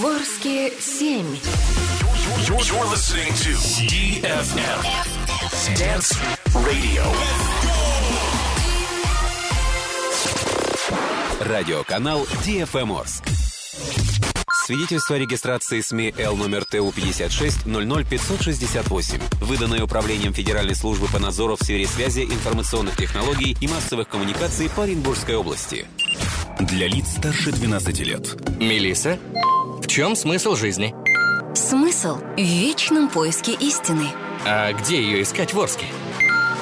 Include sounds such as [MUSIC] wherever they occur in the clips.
Ворске 7. You're, you're listening to DFM Dance Radio. Радиоканал DFM Орск. Свидетельство о регистрации СМИ Л номер ТУ 56 568, выданное Управлением Федеральной службы по надзору в сфере связи, информационных технологий и массовых коммуникаций по Оренбургской области. Для лиц старше 12 лет. Мелисса, в чем смысл жизни? Смысл в вечном поиске истины. А где ее искать в Орске?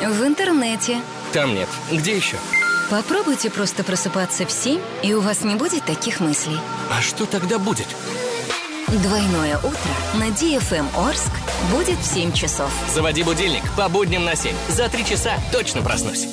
В интернете. Там нет. Где еще? Попробуйте просто просыпаться в 7, и у вас не будет таких мыслей. А что тогда будет? Двойное утро на DFM Орск будет в 7 часов. Заводи будильник по будням на 7. За три часа точно проснусь.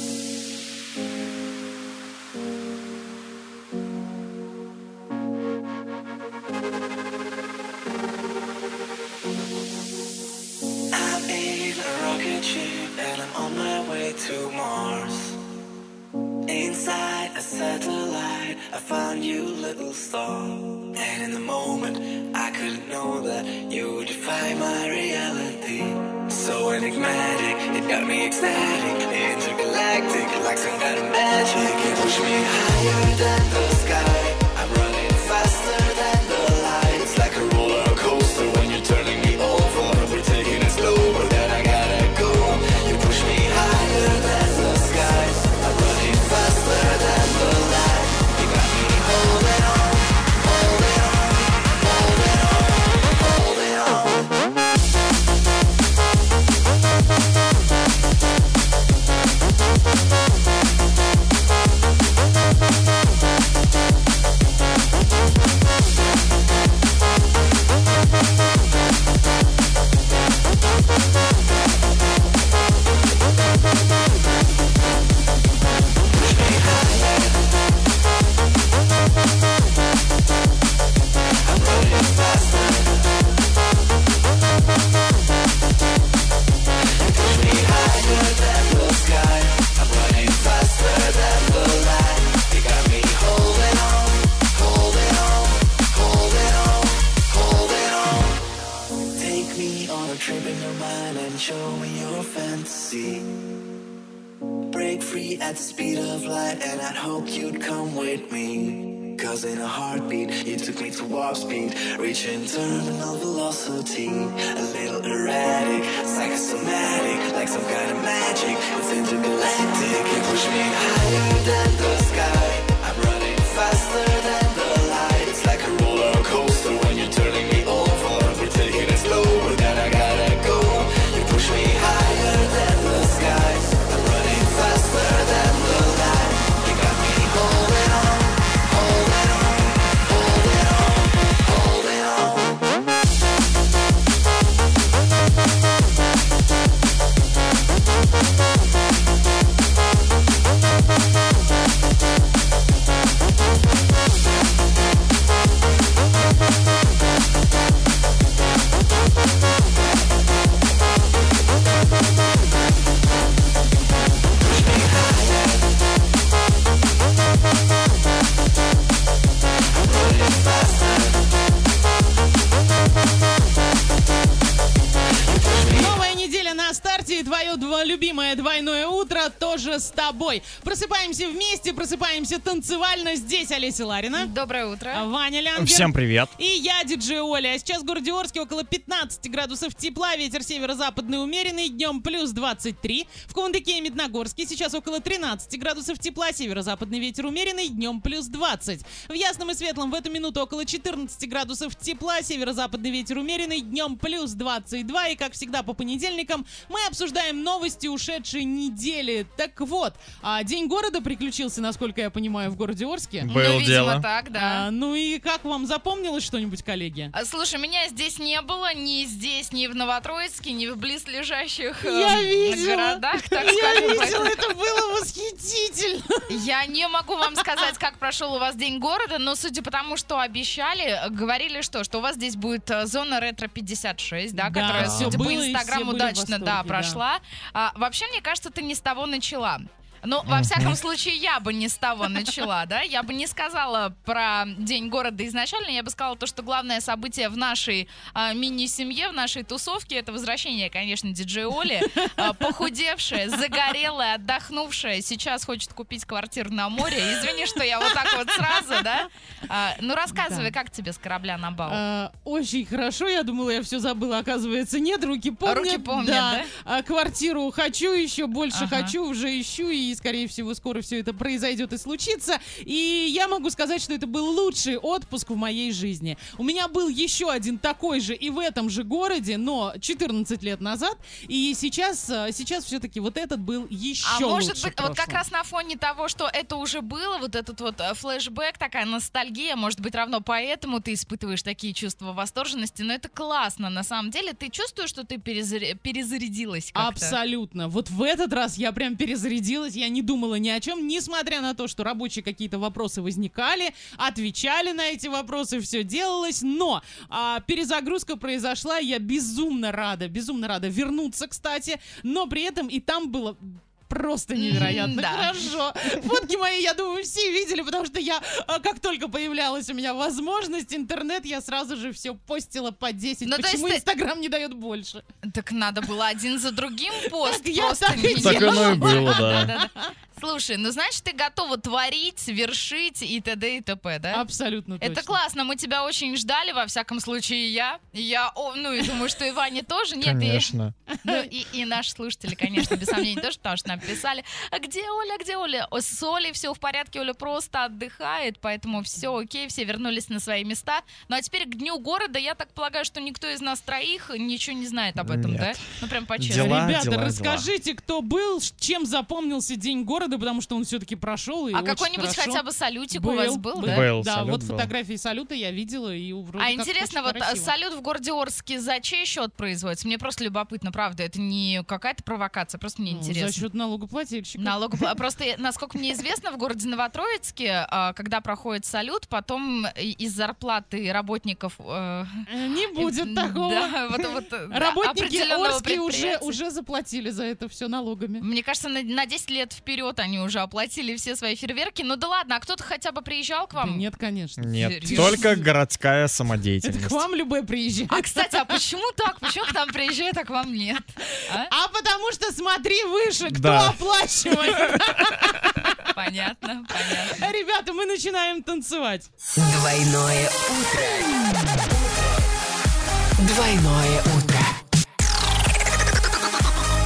Утро тоже с тобой. Просыпаемся вместе, просыпаемся танцевально. Здесь Олеся Ларина. Доброе утро. Ваня Лянгер. Всем привет. И я, диджей Оля. А сейчас в городе Орске около 15 градусов тепла, ветер северо-западный умеренный, днем плюс 23. В Кундыке и Медногорске сейчас около 13 градусов тепла, северо-западный ветер умеренный, днем плюс 20. В Ясном и Светлом в эту минуту около 14 градусов тепла, северо-западный ветер умеренный, днем плюс 22. И как всегда по понедельникам мы обсуждаем новости ушедшей недели. Так вот, а, День города приключился, насколько я понимаю, в городе Орске. Было ну, видимо, дело. так, да. А, ну и как вам запомнилось что-нибудь, коллеги? А, Слушай, меня здесь не было ни здесь, ни в Новотроицке, ни в близлежащих э, Я видела. городах, так Я скажем. видела, поэтому это было восхитительно. Я не могу вам сказать, как прошел у вас День города, но судя по тому, что обещали, говорили что, что у вас здесь будет э, зона ретро 56, да, Да, которая, судя было, по и все Инстаграму, были в удачно, восторге, да, да. прошла. А, вообще, мне кажется, ты не с того начала вам. Ну, во всяком случае, я бы не с того начала, да? Я бы не сказала про День города изначально, я бы сказала то, что главное событие в нашей а, мини-семье, в нашей тусовке, это возвращение, конечно, диджей Оли, а, похудевшая, загорелая, отдохнувшая, сейчас хочет купить квартиру на море. Извини, что я вот так вот сразу, да? А, ну, рассказывай, как тебе с корабля на бал? А, очень хорошо, я думала, я все забыла, оказывается, нет, руки помнят. Руки помнят, да? А, квартиру хочу еще, больше Ага. хочу, уже ищу, и, скорее всего, скоро все это произойдет и случится. И я могу сказать, что это был лучший отпуск в моей жизни. У меня был еще один такой же и в этом же городе, но 14 лет назад, и сейчас, а, сейчас все-таки вот этот был еще А может быть, вот как раз на фоне того, что это уже было, вот этот вот э, флешбэк, такая ностальгия, может быть, равно поэтому ты испытываешь такие чувства восторженности, но это классно, на самом деле. Ты чувствуешь, что ты перезаря- перезарядилась как-то? Абсолютно. Вот в этот раз я прям перезарядилась, я не думала ни о чем, несмотря на то, что рабочие какие-то вопросы возникали, отвечали на эти вопросы, все делалось, но а, перезагрузка произошла, я безумно рада, безумно рада вернуться, кстати, но при этом и там было просто невероятно да. хорошо. Фотки мои, я думаю, все видели, потому что я, а, как только появлялась у меня возможность, интернет, я сразу же все постила по 10. Ну, то Почему есть ты- Инстаграм не дает больше? Так надо было один за другим пост Так я так и Так оно и было, да. Слушай, ну значит, ты готова творить, вершить и т.д. и т.п., да? Абсолютно Это точно. классно, мы тебя очень ждали, во всяком случае, я. Я, о, ну и думаю, что и Ваня тоже. Нет, и- Конечно. [LAUGHS] Ну и, и наши слушатели, конечно, без сомнений тоже, потому что нам писали, а где Оля, где Оля? О, С Олей все в порядке, Оля просто отдыхает, поэтому все окей, все вернулись на свои места. Ну а теперь к Дню города, я так полагаю, что никто из нас троих ничего не знает об этом, Нет. да? Ну прям по-честному. Дела, Ребята, дела, расскажите, кто был, чем запомнился День города, потому что он все-таки прошел. И А какой-нибудь хотя бы салютик у вас был, да? Был, да, вот был. фотографии салюта я видела и вроде А как интересно, вот а, красиво. салют в городе Орске за чей счет производится? Мне просто любопытно, правда, это не какая-то провокация, просто мне Ну, интересно. За счет налогоплательщиков. Налогов... [LAUGHS] а Просто, насколько мне известно, в городе Новотроицке, а, когда проходит салют, потом из зарплаты работников... э, Э, Не будет э, такого. да, вот- вот, э, да, [LAUGHS] Работники Орски уже, уже заплатили за это все налогами. Мне кажется, на, на 10 лет вперед они уже оплатили все свои фейерверки. Ну да ладно, а кто-то хотя бы приезжал к Да вам? нет, конечно. Нет, Серьезно? только городская Это самодеятельность. к вам любой приезжает. А, кстати, а почему так? Почему к нам приезжает, а к вам нет? А? А потому что смотри выше, кто Да. оплачивает. Понятно, понятно. Ребята, мы начинаем танцевать. Двойное утро. Двойное утро.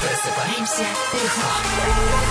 Просыпаемся легко.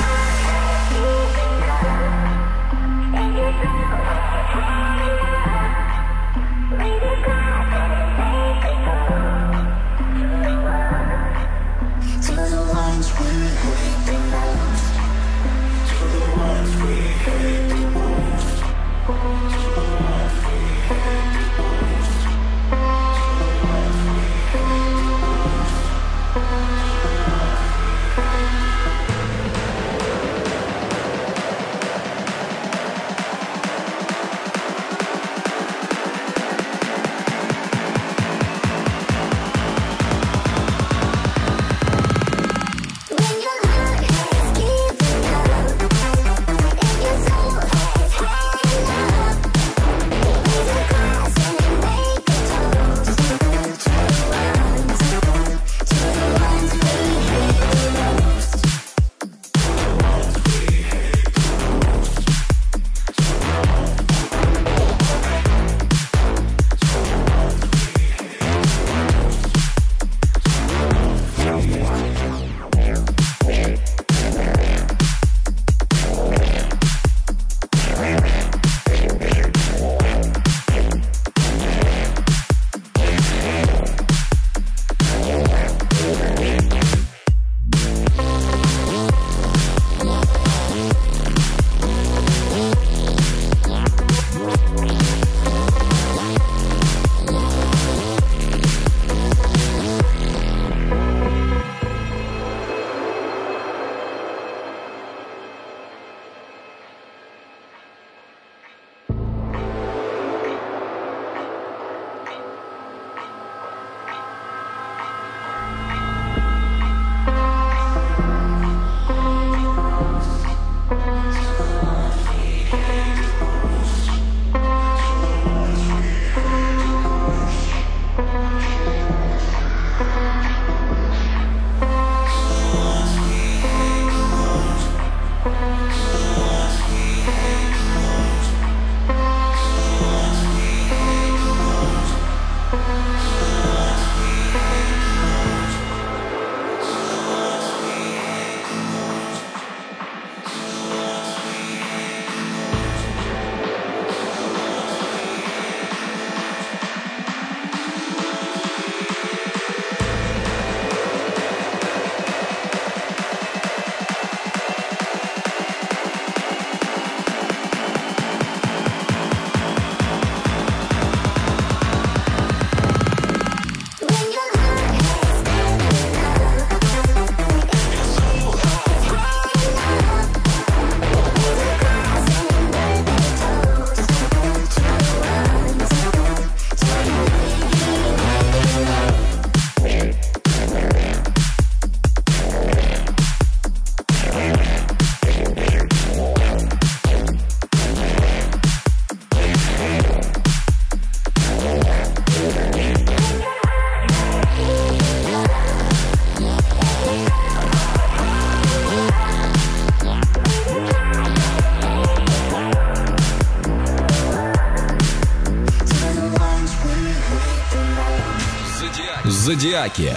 Зодиаки.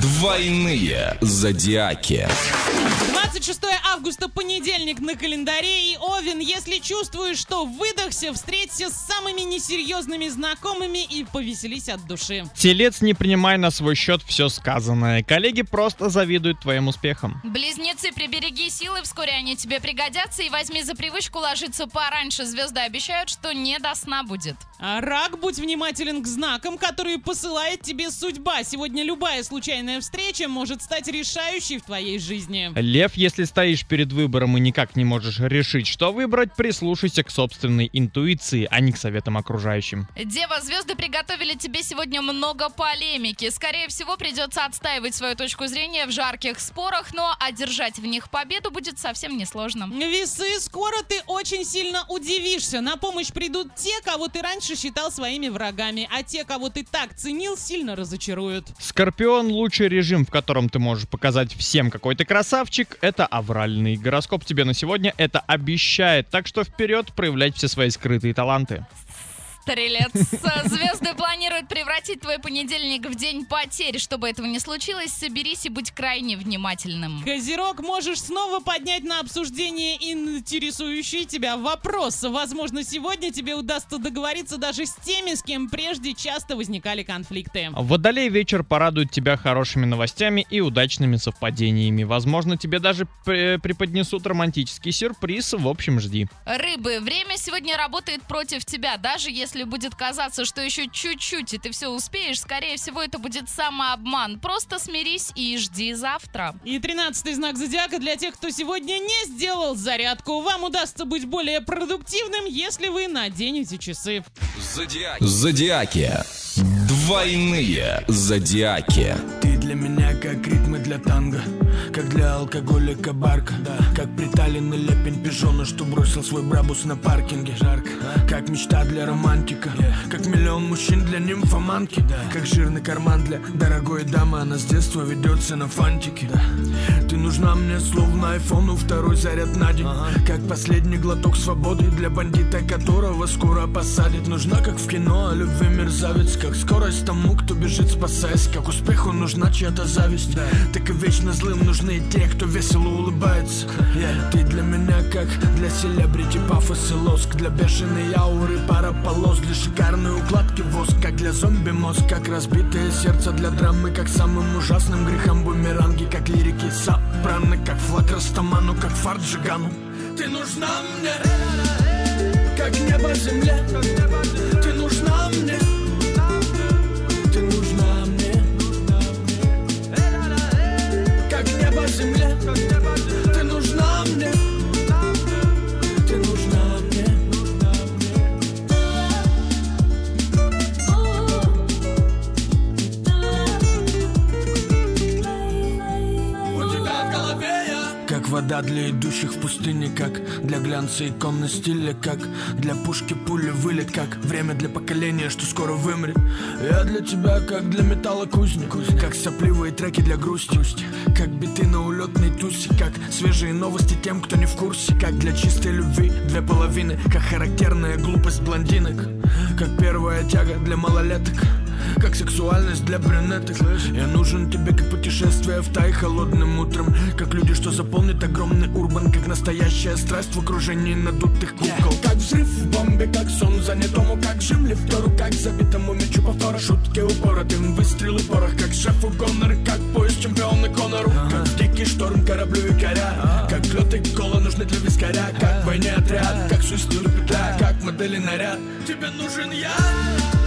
Двойные зодиаки. 26 августа, понедельник на календаре. И, Овен, если чувствуешь, что выдохся, встреться с самыми несерьезными знакомыми и повеселись от души. Телец, не принимай на свой счет все сказанное. Коллеги просто завидуют твоим успехам. Близнецы, прибереги силы, вскоре они тебе пригодятся. И возьми за привычку ложиться пораньше. Звезды обещают, что не до сна будет. А рак, будь внимателен к знакам, которые посылает тебе судьба. Сегодня любая случайная встреча может стать решающей в твоей жизни. Лев, если стоишь перед выбором и никак не можешь решить, что выбрать, прислушайся к собственной интуиции, а не к советам окружающим. Дева, звезды приготовили тебе сегодня много полемики. Скорее всего, придется отстаивать свою точку зрения в жарких спорах, но одержать в них победу будет совсем несложно. Весы, скоро ты очень сильно удивишься. На помощь придут те, кого ты раньше считал своими врагами, а те, кого ты так ценил, сильно разочаруют. Скорпион — лучший режим, в котором ты можешь показать всем, какой ты красавчик, это авральный. Гороскоп тебе на сегодня это обещает, так что вперед проявлять все свои скрытые таланты. Стрелец. Звезды планируют превратить твой понедельник в день потерь. Чтобы этого не случилось, соберись и будь крайне внимательным. Козерог, можешь снова поднять на обсуждение интересующий тебя вопрос. Возможно, сегодня тебе удастся договориться даже с теми, с кем прежде часто возникали конфликты. Водолей вечер порадует тебя хорошими новостями и удачными совпадениями. Возможно, тебе даже преподнесут романтический сюрприз. В общем, жди. Рыбы, время сегодня работает против тебя. Даже если будет казаться, что еще чуть-чуть и ты все успеешь, скорее всего, это будет самообман. Просто смирись и жди завтра. И тринадцатый знак зодиака для тех, кто сегодня не сделал зарядку. Вам удастся быть более продуктивным, если вы наденете часы. Зодиаки. Зодиаки. Двойные зодиаки. Ты для меня как ритмы для танго Как для алкоголика барка. Как приталенный лепень пижона Что бросил свой брабус на паркинге. Жарко Как мечта для романтика Как миллион мужчин для нимфоманки. Как жирный карман для дорогой дамы Она с детства ведется на фантике. Ты нужна мне словно айфону Второй заряд на день. Как последний глоток свободы Для бандита, которого скоро посадят. Нужна как в кино о любви мерзавец Как скорость тому, кто бежит спасаясь. Как успеху нужна чья-то зависть. Так и вечно злым нужны те, кто весело улыбается. Yeah. Ты для меня как для селебрити пафос и лоск. Для бешеной ауры пара полос Для шикарной укладки воск. Как для зомби мозг Как разбитое сердце. Для драмы Как самым ужасным грехом. Бумеранги Как лирики сопрано. Как флаг Растаману Как фарт Жигану Ты нужна мне Как небо земле Ты нужна Как вода для идущих в пустыне Как для глянца икон на стиле Как для пушки пули вылет Как время для поколения, что скоро вымрет. Я для тебя как для металла кузни Как сопливые треки для грусти Как биты на улетной тусе Как свежие новости тем, кто не в курсе Как для чистой любви две половины Как характерная глупость блондинок Как первая тяга для малолеток как сексуальность для брюнеток Я нужен тебе как путешествие в тай холодным утром Как люди, что заполнят огромный урбан Как настоящая страсть в окружении надутых кукол. Как взрыв в бомбе, как сон занятому Как жим лифтеру, как забитому мячу повтора. Шутки упоротым, выстрелы порох Как шефу Коннор, как поезд чемпиона Коннору Как дикий шторм кораблю и коря Как лед и кола нужны для вискаря Как войне отряд, как суицид петля Как модели наряд. Тебе нужен я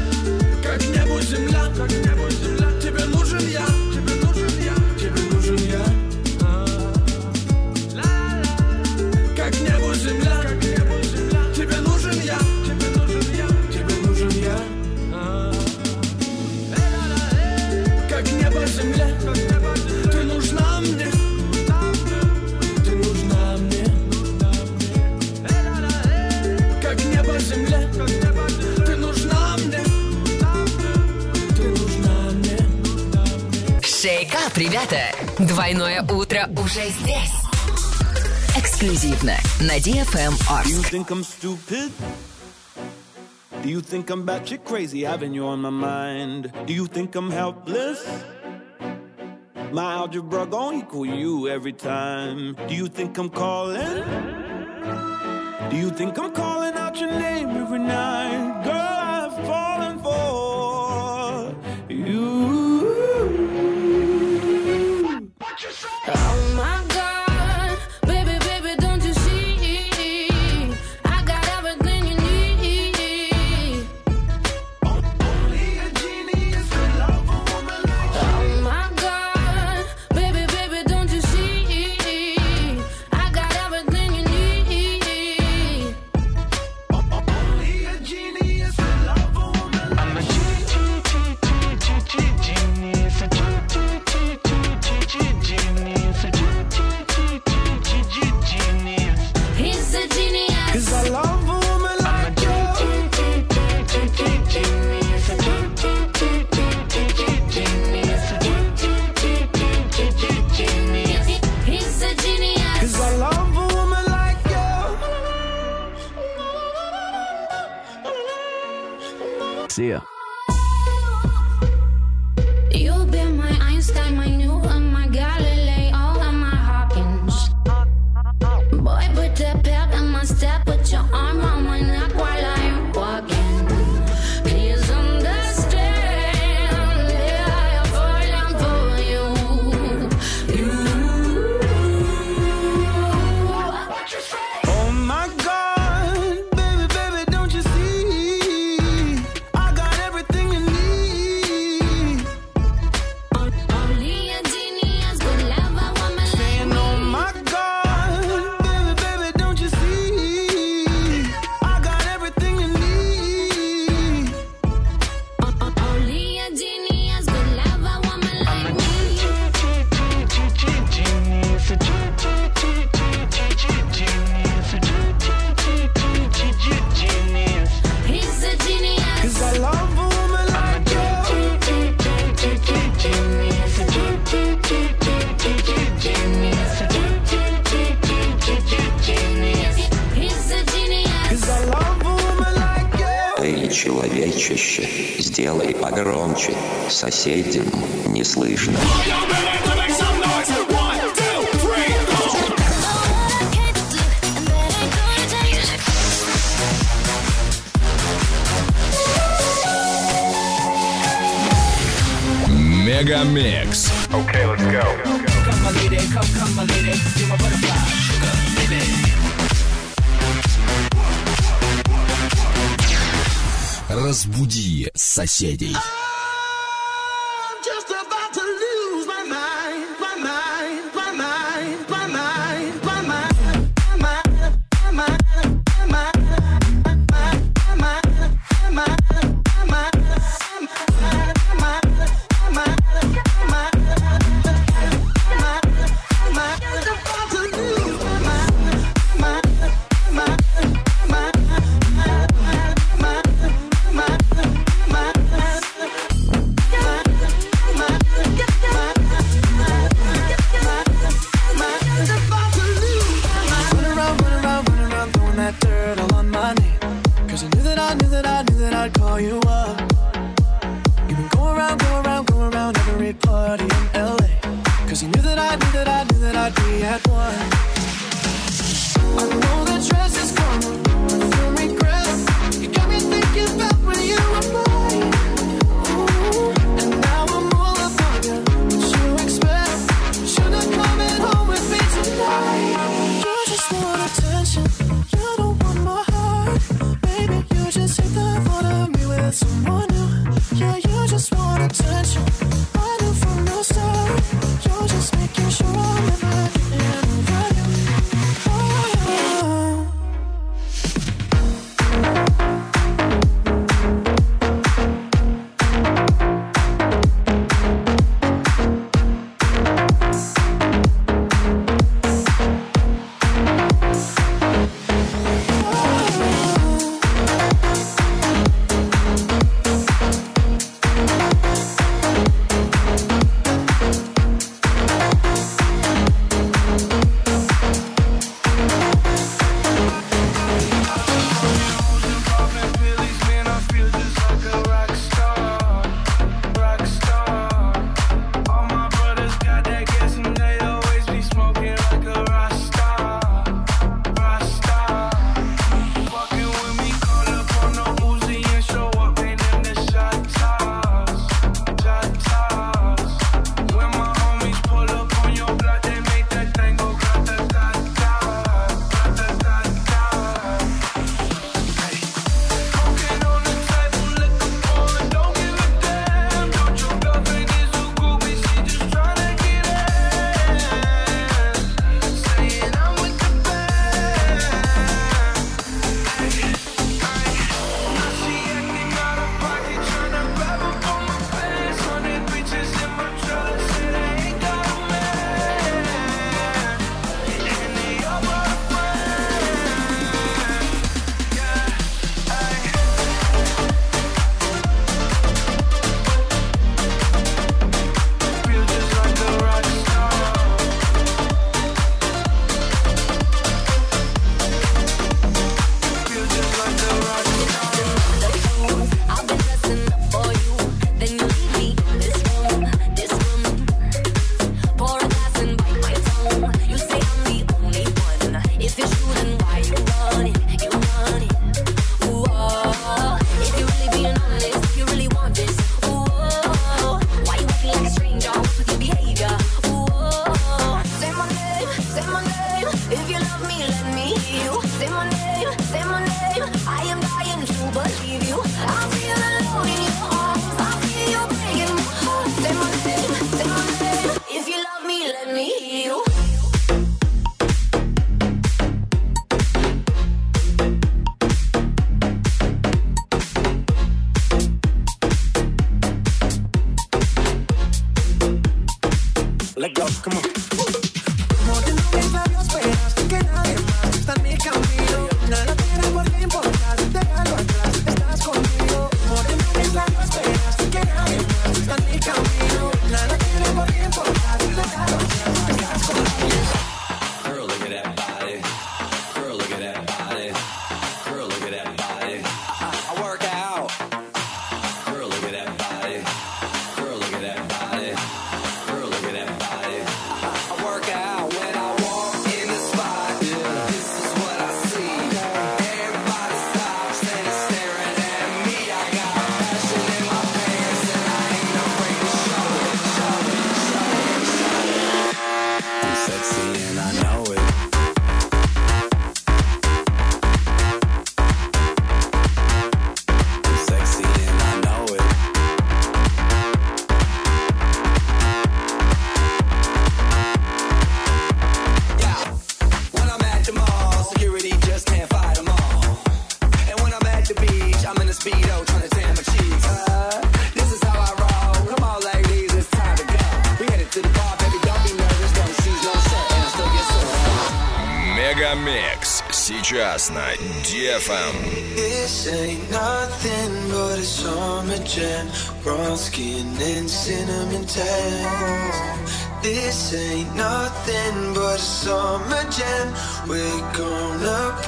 как небу земля, как Шейк ребята! Двойное утро уже здесь. Эксклюзивно на DFM Do you think I'm batshit crazy having you on my mind? Do you think I'm helpless? My algebra gon' equal you every time. Do you think I'm calling? Do you think I'm calling out your name every night? соседям не слышно. Мегамикс. Okay, let's go. Come, my lady, come, come, my lady. You're my butterfly, sugar, baby. Разбуди соседей.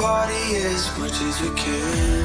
party as much as we can.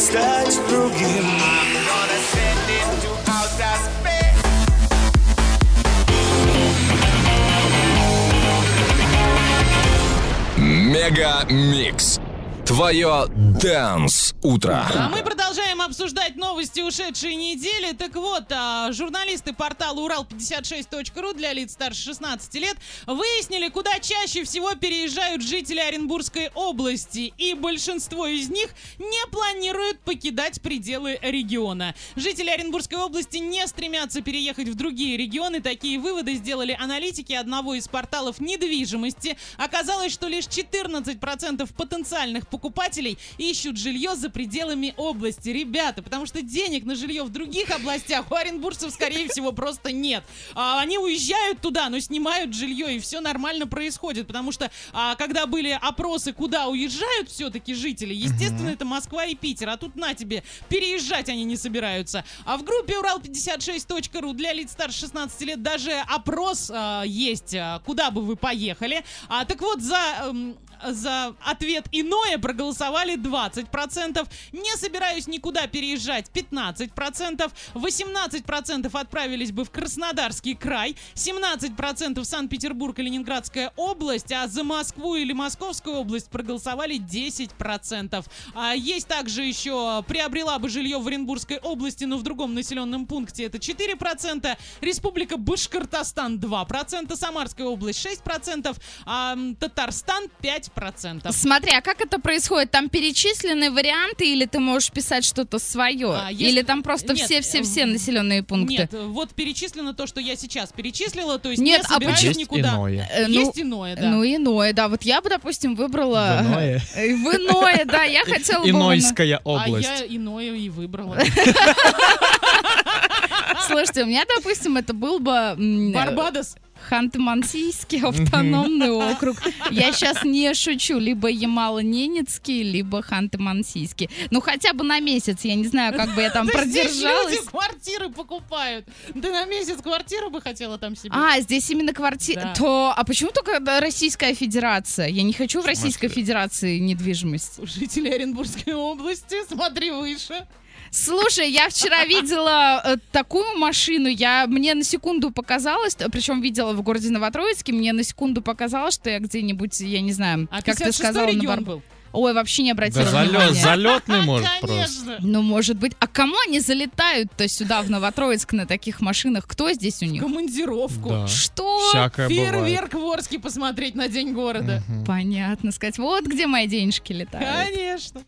Стать другим. Мегамикс. Твое Dance Утро. А мы продолжаем обсуждать новости ушедшей недели. Так вот, а, журналисты портала Урал56.ру для лиц старше 16 лет выяснили, куда чаще всего переезжают жители Оренбургской области. И большинство из них не планируют покидать пределы региона. Жители Оренбургской области не стремятся переехать в другие регионы. Такие выводы сделали аналитики одного из порталов недвижимости. Оказалось, что лишь 14% потенциальных покупателей ищут жилье за пределами области. Ребята, потому что денег на жилье в других областях у оренбуржцев, скорее всего, просто нет. А, они уезжают туда, но снимают жилье, и все нормально происходит. Потому что, а, когда были опросы, куда уезжают все-таки жители, естественно, это Москва и Питер. А тут на тебе, переезжать они не собираются. А в группе Урал56.ру для лиц старше 16 лет даже опрос а, есть, а, куда бы вы поехали. А, так вот, за... эм, за ответ иное проголосовали 20%. Не собираюсь никуда переезжать 15%. 18% отправились бы в Краснодарский край. 17% Санкт-Петербург и Ленинградская область. А за Москву или Московскую область проголосовали 10%. А есть также еще приобрела бы жилье в Оренбургской области, но в другом населенном пункте это 4%. Республика Башкортостан 2%. Самарская область 6%. А Татарстан 5%. Смотри, а как это происходит? Там перечислены варианты или ты можешь писать что-то свое? А, если- Или там просто все-все-все э, населенные пункты? Нет, вот перечислено то, что я сейчас перечислила, то есть Нет, не а собираюсь никуда. иное. Э, ну, Есть иное, да. Ну, иное, да. Вот я бы, допустим, выбрала... В иное? Э, В иное, да. Я хотела бы... Инойская А область. я иное и выбрала. [LAUGHS] Слушайте, у меня, допустим, это был бы... м, Барбадос. Ханты-Мансийский автономный округ. Я сейчас не шучу. Либо Ямало-Ненецкий, либо Ханты-Мансийский. Ну, хотя бы на месяц. Я не знаю, как бы я там [LAUGHS] Да здесь продержалась. люди квартиры покупают. Ты на месяц квартиру бы хотела там себе? А, здесь именно квартира. Да. То, а почему только да, Российская Федерация? Я не хочу в Российской Федерации недвижимость. Жители Оренбургской области, смотри выше. Слушай, я вчера видела э, такую машину, я мне на секунду показалось, причем видела в городе Новотроицке, мне на секунду показалось, что я где-нибудь, я не знаю, А как ты 56-й сказала, на бар- был? Ой, вообще не обратила Да залет, внимания. залетный [LAUGHS] может просто. Ну, может быть. А кому они залетают-то сюда, в Новотроицк, на таких машинах? Кто здесь у них? Командировку. Да. Что? Всякое бывает. Фейерверк в Орске посмотреть на День города. Понятно сказать. Вот где мои денежки летают. Конечно.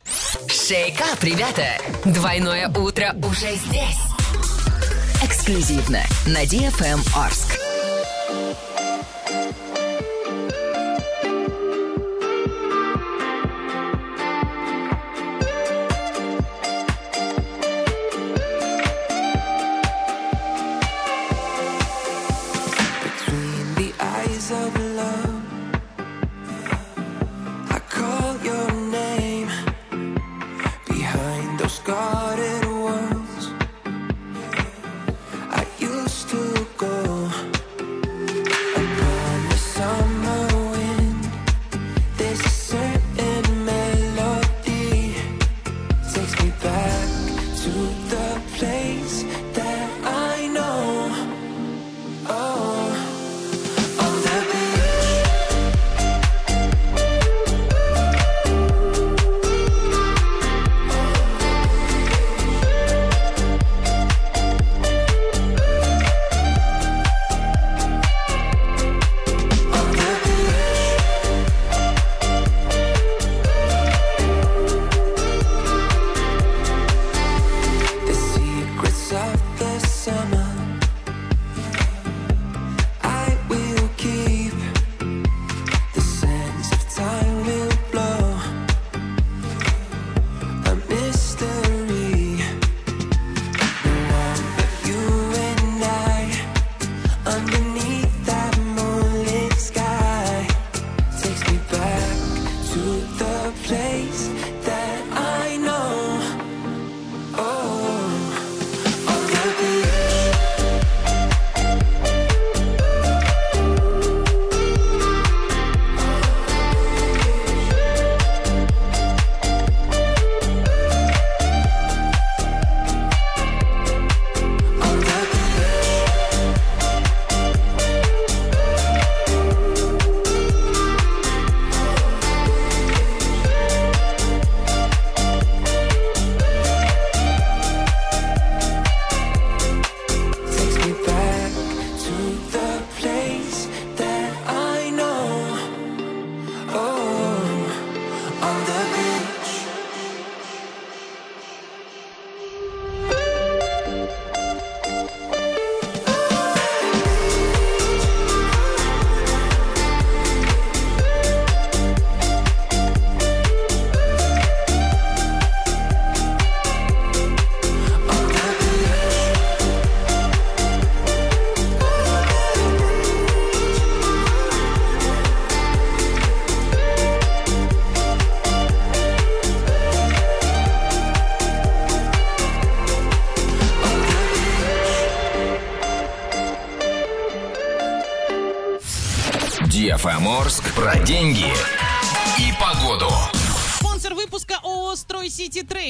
Шейкап, ребята! Двойное утро уже здесь. Эксклюзивно на DFM Орск. scars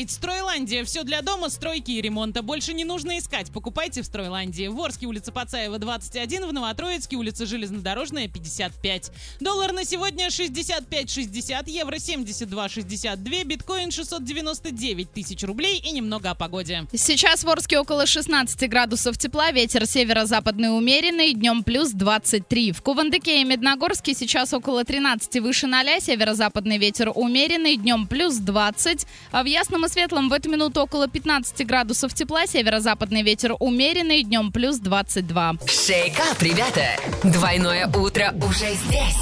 it's true «Стройландия». Все для дома, стройки и ремонта. Больше не нужно искать. Покупайте в «Стройландии». В Орске, улица Пацаева, 21. В Новотроицке, улица Железнодорожная, 55. Доллар на сегодня 65,60. Евро 72,62. Биткоин 699 тысяч рублей. И немного о погоде. Сейчас в Орске около 16 градусов тепла, ветер северо-западный умеренный, днем плюс 23. В Кувандыке и Медногорске сейчас около 13 выше 0, северо-западный ветер умеренный, днем плюс 20. А в Ясном и Светлом в эту минуту около 15 градусов тепла, северо-западный ветер умеренный, днем плюс 22. Шейкап, ребята! Двойное утро уже здесь.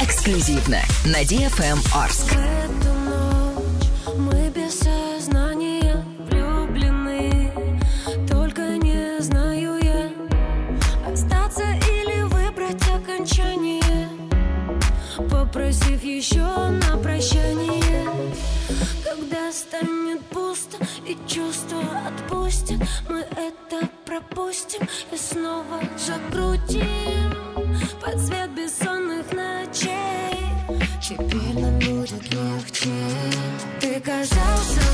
Эксклюзивно на DFM Орск. Эту ночь мы без сознания влюблены Только не знаю я Остаться или выбрать окончание Попросив еще на прощание станет пусто и чувства отпустят Мы это пропустим и снова закрутим Под свет бессонных ночей. Теперь нам будет легче. Ты казался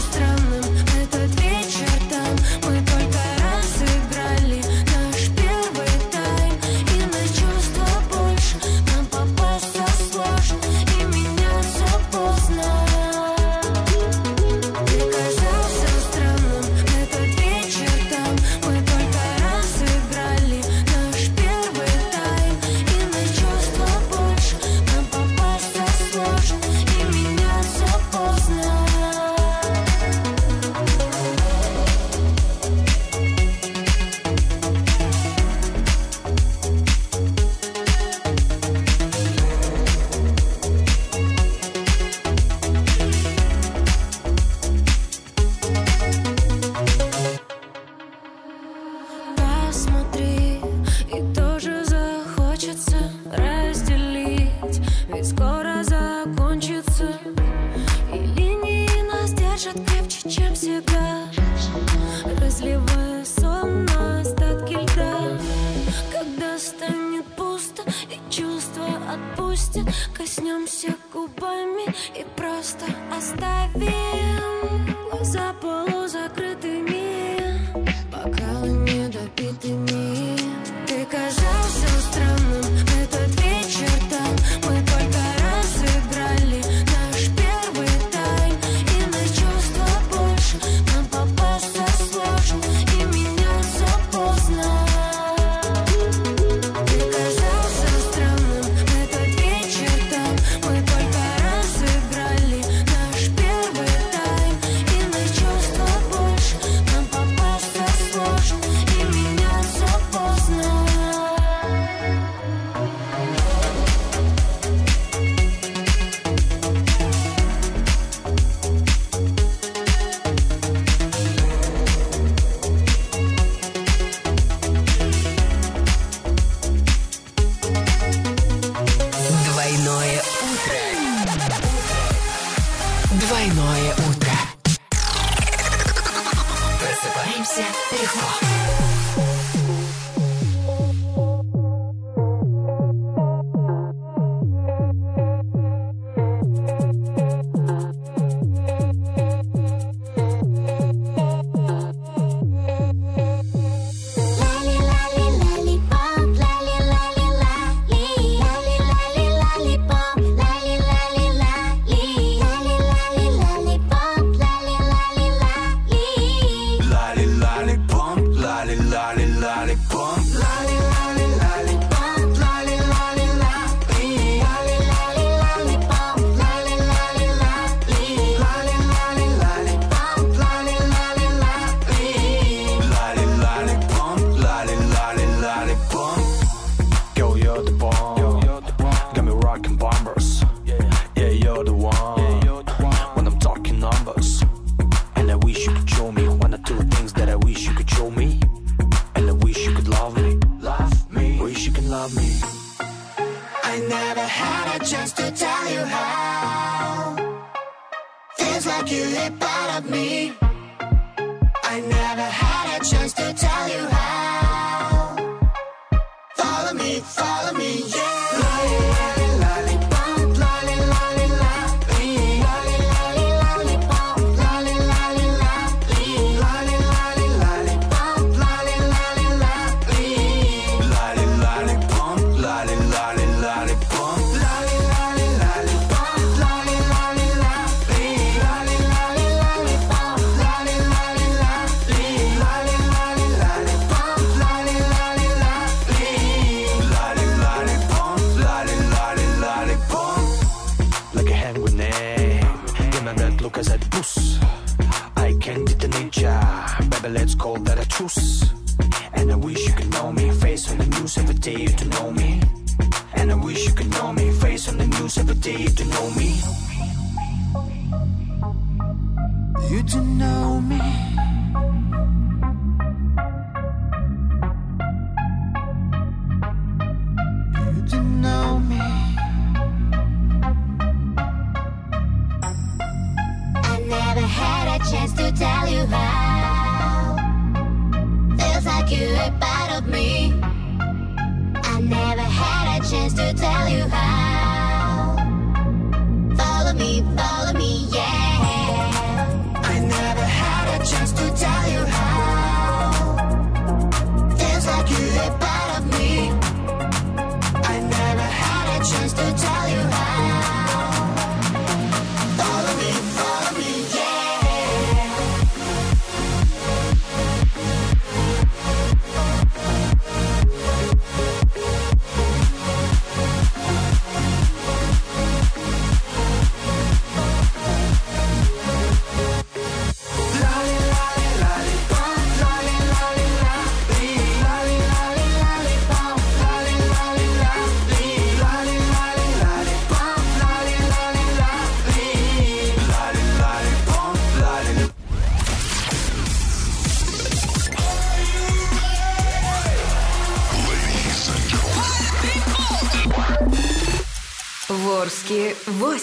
day to know me.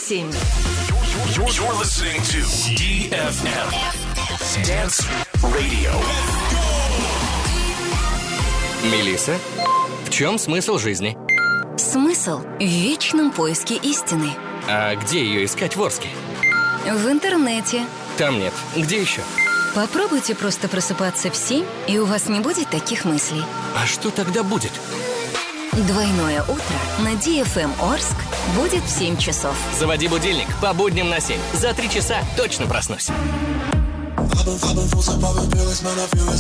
8. You're, you're listening to DFM Dance Radio. Мелисса, в чем смысл жизни? Смысл в вечном поиске истины. А где ее искать в Орске? В интернете. Там нет. Где еще? Попробуйте просто просыпаться в 7, и у вас не будет таких мыслей. А что тогда будет? Двойное утро на DFM Орск будет в 7 часов. Заводи будильник по будням на 7. За три часа точно проснусь. Been, been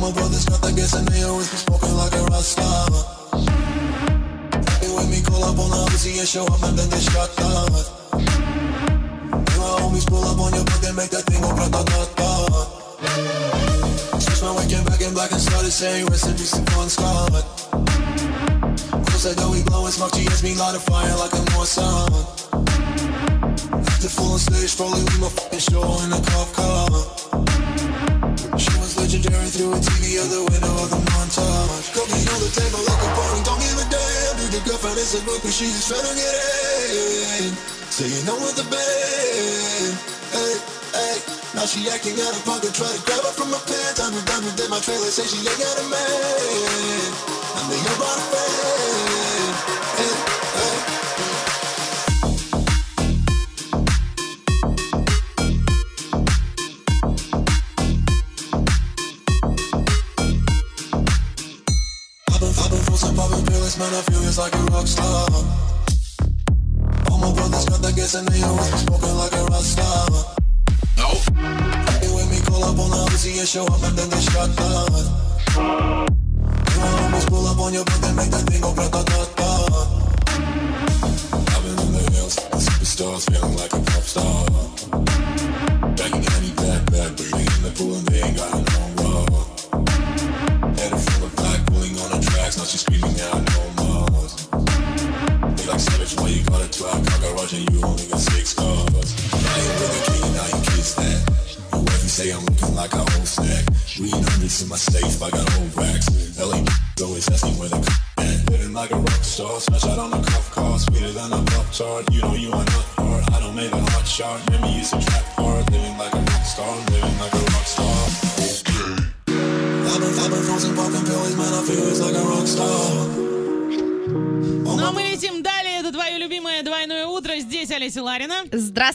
my brothers got that gas and they always be smoking like a rock star. They with me, call up on the Uzi and show up and then they shot down. Me my homies pull up on your block and make that thing go grata-ta-ta. Switch my waking back in black and started saying peace to Bon Scott. That door, we blowing smoke, GS me light a fire like a North Sun. The full on stage, strolling with my fucking show in a cop car. She was legendary through a TV out the window of the montage. Cookie on the table like a party, don't give a damn. Dude, the girlfriend is a book, but she just trying to get in. you know with the band. Hey, hey. Now she acting out of pocket, try to grab her from my pants. I'm a diamond in my trailer, say she ain't got a man. I'm the young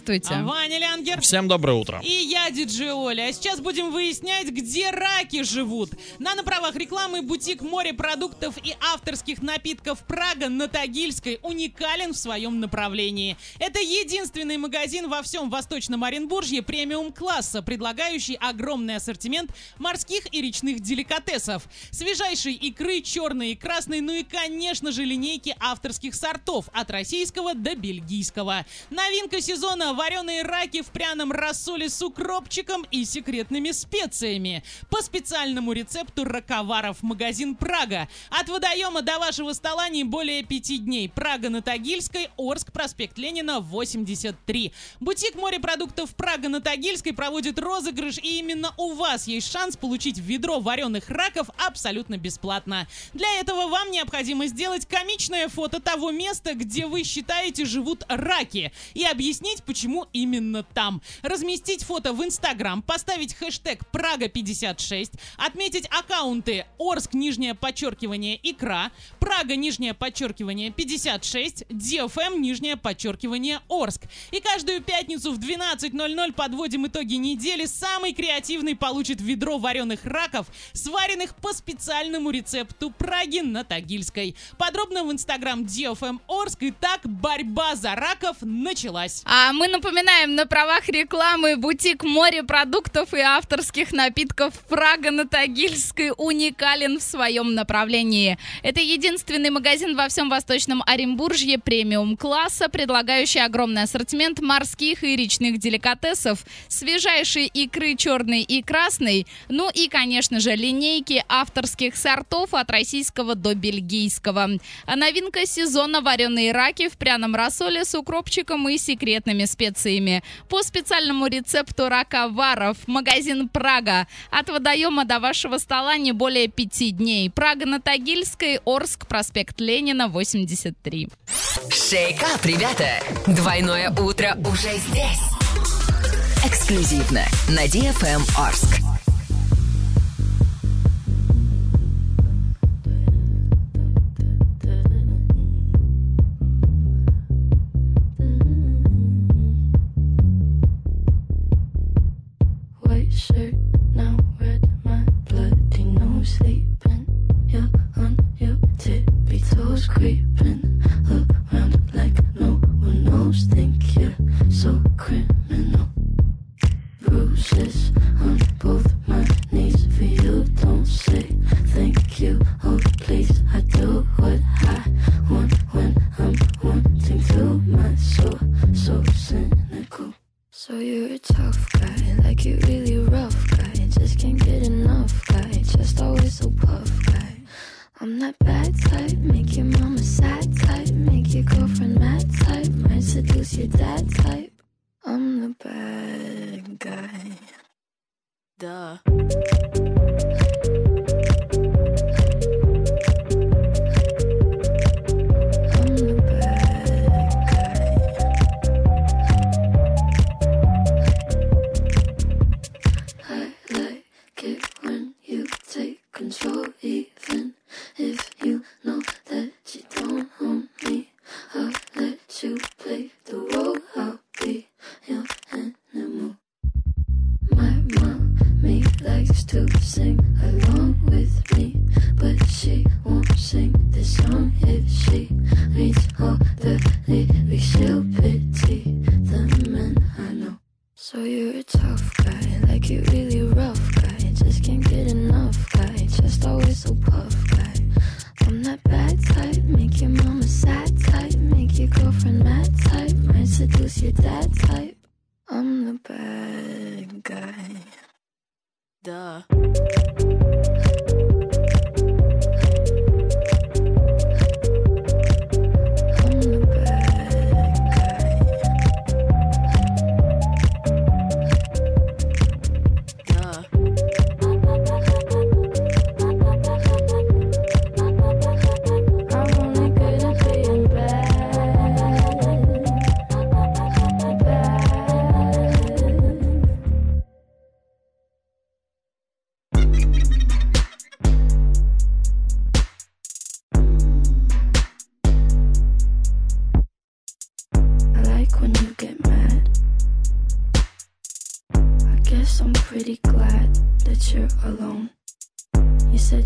Здравствуйте. Ваня Лянгер. Всем доброе утро. И я, диджей Оля. А сейчас будем выяснять, где раки живут. На на правах рекламы бутик морепродуктов и авторских напитков Прага на Тагильской уникален в своем направлении. Это единственный магазин во всем Восточном Оренбуржье премиум-класса, предлагающий огромный ассортимент морских и речных деликатесов. Свежайшей икры, черной и красной, ну и, конечно же, линейки авторских сортов от российского до бельгийского. Новинка сезона – вареные раки в пряном рассоле с укропчиком и секретными специями. По специальному рецепту раковаров магазин «Прага». От водоема до вашего стола не более пяти дней. Прага на Тагильской, Орск, проспект Ленина, 83. Бутик морепродуктов «Прага на Тагильской» проводит розыгрыш, и именно у вас есть шанс получить ведро вареных раков абсолютно бесплатно. Для этого вам необходимо сделать комичное фото того места, где вы считаете живут раки, и объяснить, почему именно там. Разместить фото в Инстаграм, поставить хэштег Прага56, отметить аккаунты Орск, нижнее подчеркивание, икра, Прага, нижнее подчеркивание, 56, DFM, нижнее подчеркивание, Орск. И каждую пятницу в 12.00 подводим итоги недели. Самый креативный получит ведро вареных раков, сваренных по специальному рецепту Праги на Тагильской. Подробно в Инстаграм DFM Орск. И так борьба за раков началась. А мы напоминаем на правах рекламы бутик морепродуктов и авторских напитков Прага на Тагильской уникален в своем направлении. Это единственный магазин во всем Восточном Оренбуржье премиум класса, предлагающий огромный ассортимент морских и речных деликатесов, свежайшей икры черной и красной, ну и, конечно же, линейки авторских сортов от российского до бельгийского. А новинка сезона вареные раки в пряном рассоле с укропчиком и секретными специями. По специальному рецепту раковаров магазин Прага. От водоема до вашего стола не более пяти дней. Прага на Тагильской, Орск, проспект Ленина, 83. Шейкап, ребята! Двойное утро уже здесь. Эксклюзивно на DFM Орск.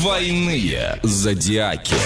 Двойные зодиаки.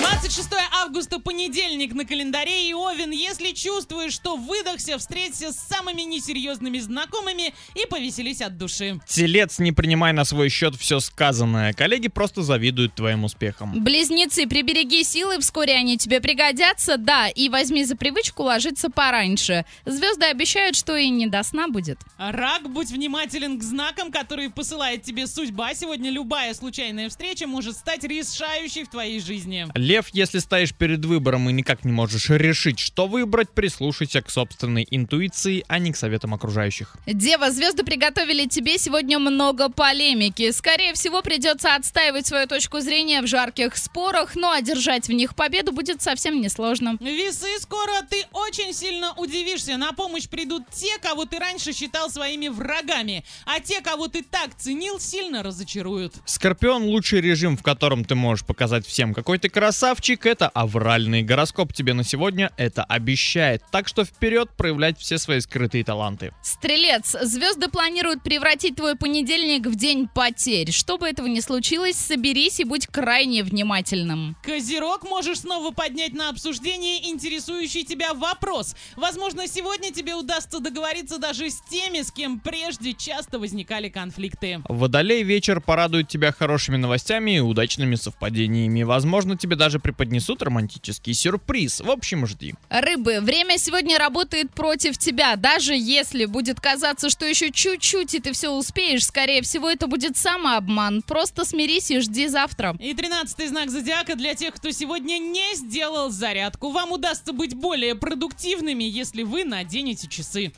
26 августа, понедельник на календаре. И Овен, если чувствуешь, что выдохся, встреться с самыми несерьезными знакомыми и повеселись от души. Телец, не принимай на свой счет все сказанное. Коллеги просто завидуют твоим успехам. Близнецы, прибереги силы, вскоре они тебе пригодятся, да, и возьми за привычку ложиться пораньше. Звезды обещают, что и не до сна будет. Рак, будь внимателен к знакам, которые посылает тебе судьба. Сегодня любая случайная встреча может стать решающей в твоей жизни. Лев, если стоишь перед выбором и никак не можешь решить, что выбрать, прислушайся к собственной интуиции, а не к советам окружающих. Дева, звезды приготовили тебе сегодня много полемики. Скорее всего, придется отстаивать свою точку зрения в жарких спорах, но одержать в них победу будет совсем несложно. Весы, скоро ты очень сильно удивишься. На помощь придут те, кого ты раньше считал своими врагами, а те, кого ты так ценил, сильно разочаруют. Скорпион лучший режим, в котором ты можешь показать всем, какой ты красавчик, это авральный гороскоп тебе на сегодня это обещает. Так что вперед проявлять все свои скрытые таланты. Стрелец, звезды планируют превратить твой понедельник в день потерь. Чтобы этого не случилось, соберись и будь крайне внимательным. Козерог можешь снова поднять на обсуждение интересующий тебя вопрос. Возможно, сегодня тебе удастся договориться даже с теми, с кем прежде часто возникали конфликты. Водолей вечер порадует тебя хорошими новостями и удачными совпадениями. Возможно, тебе даже преподнесут романтический сюрприз. В общем, жди. Рыбы, время сегодня работает против тебя. Даже если будет казаться, что еще чуть-чуть и ты все успеешь, скорее всего, это будет самообман. Просто смирись и жди завтра. И тринадцатый знак зодиака для тех, кто сегодня не сделал зарядку. Вам удастся быть более продуктивными, если вы наденете часы.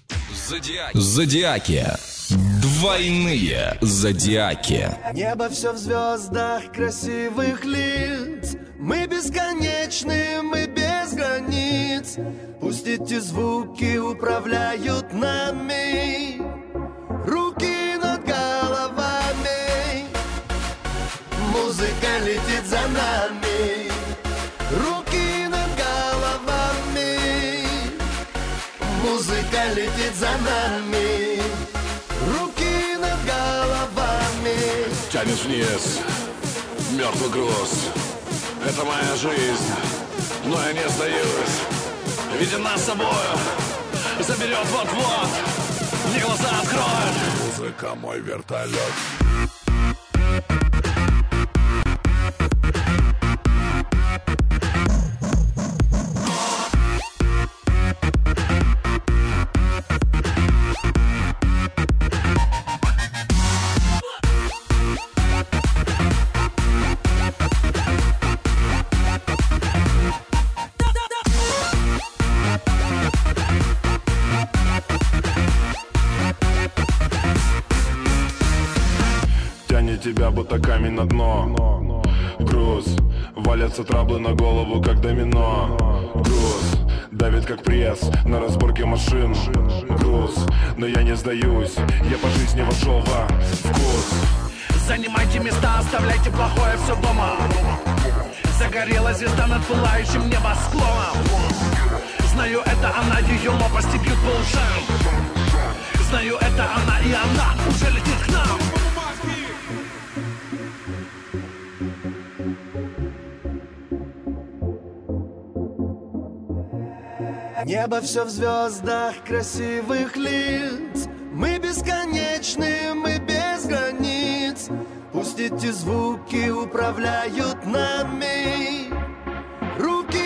Зодиаки. Двойные зодиаки. Небо все в звездах красивых лиц. Мы бесконечны, мы без границ. Пусть эти звуки управляют нами. Руки над головами. Музыка летит за нами. Руки над головами. Музыка летит за нами Тянет вниз, мертвый груз. Это моя жизнь, но я не сдаюсь Видя нас собою, заберет вот-вот. Мне глаза откроет Музыка мой вертолет тебя будто камень на дно. Груз. Валятся траблы на голову, как домино. Груз. Давит как пресс на разборке машин. Груз. Но я не сдаюсь Я по жизни вошел во вкус. Занимайте места, оставляйте плохое все дома. Загорела звезда над пылающим небосклоном. Знаю, это она, ее лопасти бьют по ушам. Знаю, это она, и она уже летит к нам Небо все в звездах красивых лиц. Мы бесконечны, мы без границ. Пусть эти звуки управляют нами. Руки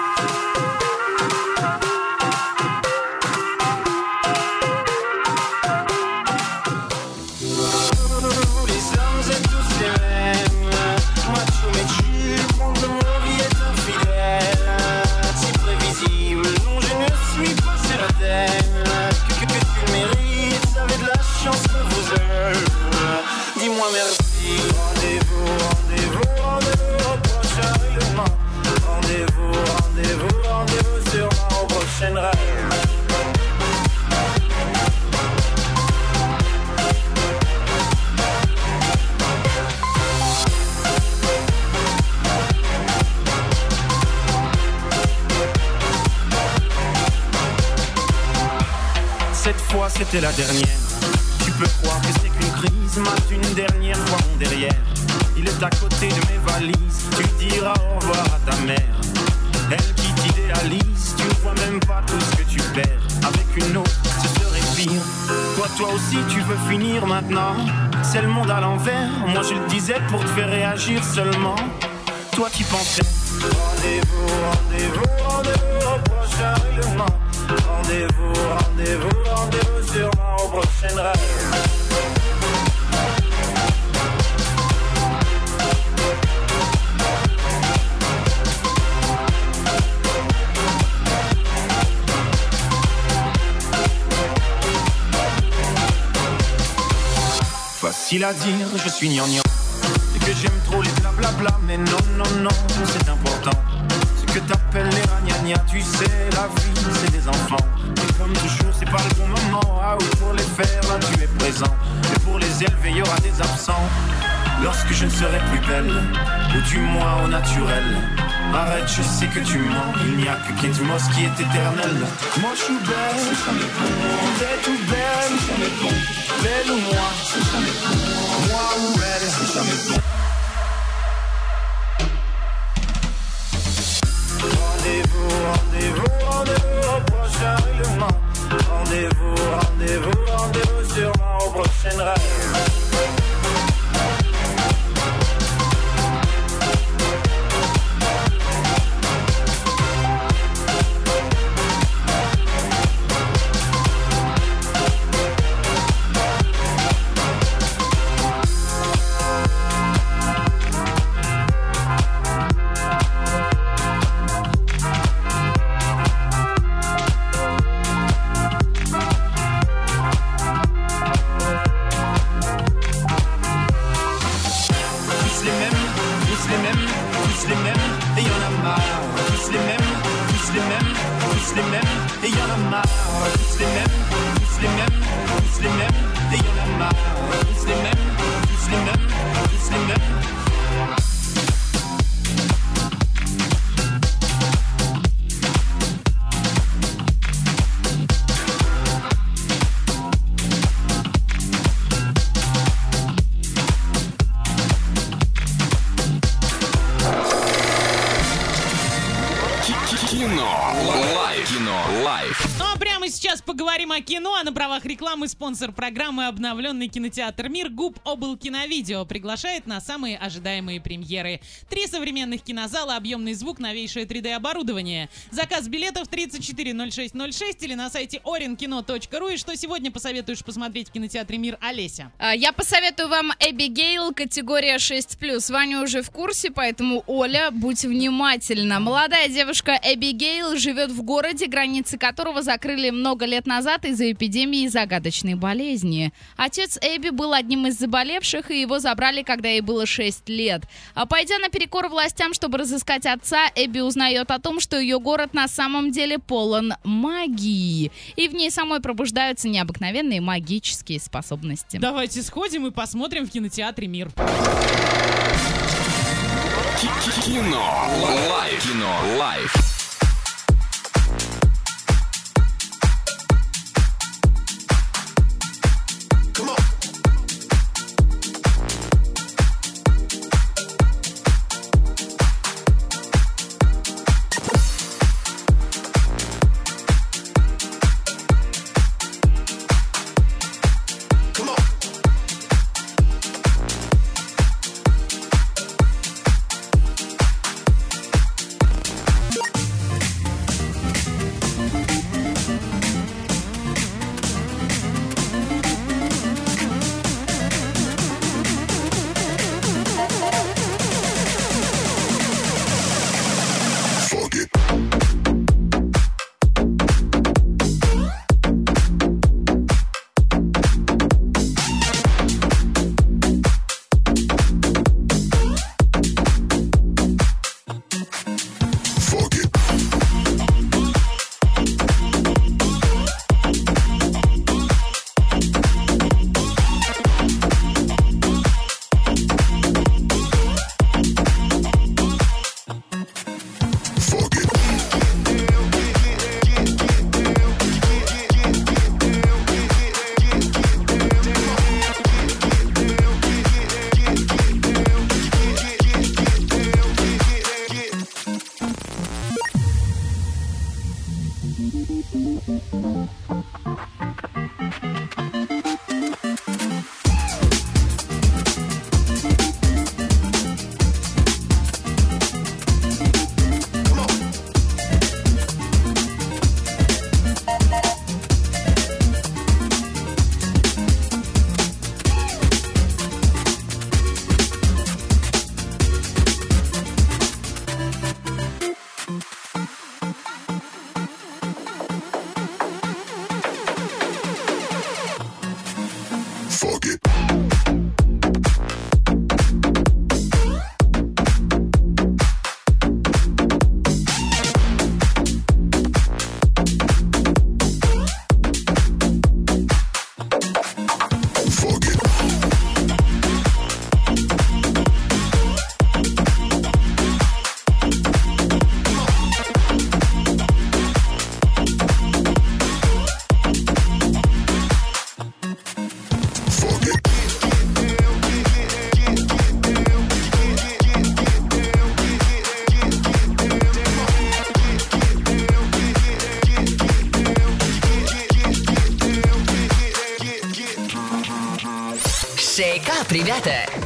La dernière. Tu peux croire que c'est qu'une crise, mate une dernière fois mon derrière. Il est à côté de mes valises, tu diras au revoir à ta mère. Elle qui t'idéalise, tu vois même pas tout ce que tu perds. Avec une autre, ce serait pire. Toi, toi aussi, tu veux finir maintenant. C'est le monde à l'envers. Moi, je le disais pour te faire réagir seulement. Toi, tu pensais. Je suis gnangnan. Et que j'aime trop les blablabla, mais non, non, non, c'est important. Ce que t'appelles les ragnagnas, tu sais, la vie, c'est des enfants. Et comme toujours, c'est pas le bon moment. Ah oui, pour les faire, là, tu es présent. Et pour les élever, y aura des absents. Lorsque je ne serai plus belle, ou du moins au naturel. Arrête, je sais que tu mens. Il n'y a que Ketumos qui est éternel. Moi, je suis belle, t'es tout belle. Belle ou moi, moi ou elle. Поговорим кино, а на правах рекламы спонсор программы обновленный кинотеатр «Мир» ГУП «Обл Киновидео» приглашает на самые ожидаемые премьеры. Три современных кинозала, объемный звук, новейшее 3D-оборудование. Заказ билетов 340606 или на сайте orinkino.ru. И что сегодня посоветуешь посмотреть в кинотеатре «Мир» Олеся? А, Я посоветую вам Эбигейл, категория 6+. Ваня уже в курсе, поэтому, Оля, будь внимательна. Молодая девушка Эбигейл живет в городе, границы которого закрыли много лет назад из-за эпидемии загадочной болезни. Отец Эбби был одним из заболевших, и его забрали, когда ей было 6 лет. А пойдя наперекор властям, чтобы разыскать отца, Эбби узнает о том, что ее город на самом деле полон магии. И в ней самой пробуждаются необыкновенные магические способности. Давайте сходим и посмотрим в кинотеатре «Мир». Кино. Life. Кино. Life.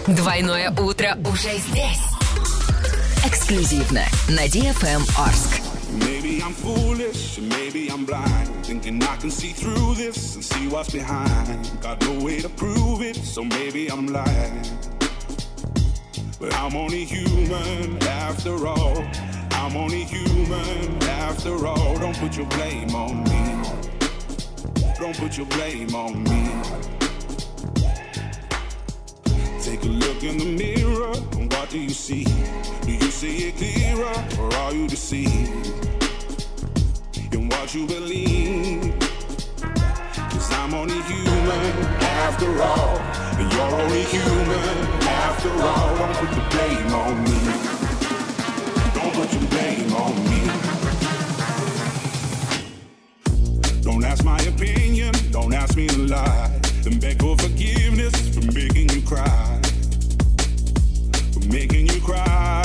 Двойное утро уже здесь. Эксклюзивно на DFM Орск. Maybe I'm foolish, maybe I'm blind. Thinking I can see through this and see what's behind. Got no way to prove it, so maybe I'm lying. But I'm only human after all. I'm only human after all. Don't put your blame on me. Don't put your blame on me. Look in the mirror, and what do you see? Do you see it clearer, or are you deceived in what you believe? Cause I'm only human after all, and you're only human after all. Don't put the blame on me. Don't put your blame on me. Don't ask my opinion, don't ask me to lie. Then beg for forgiveness for making you cry. Making you cry.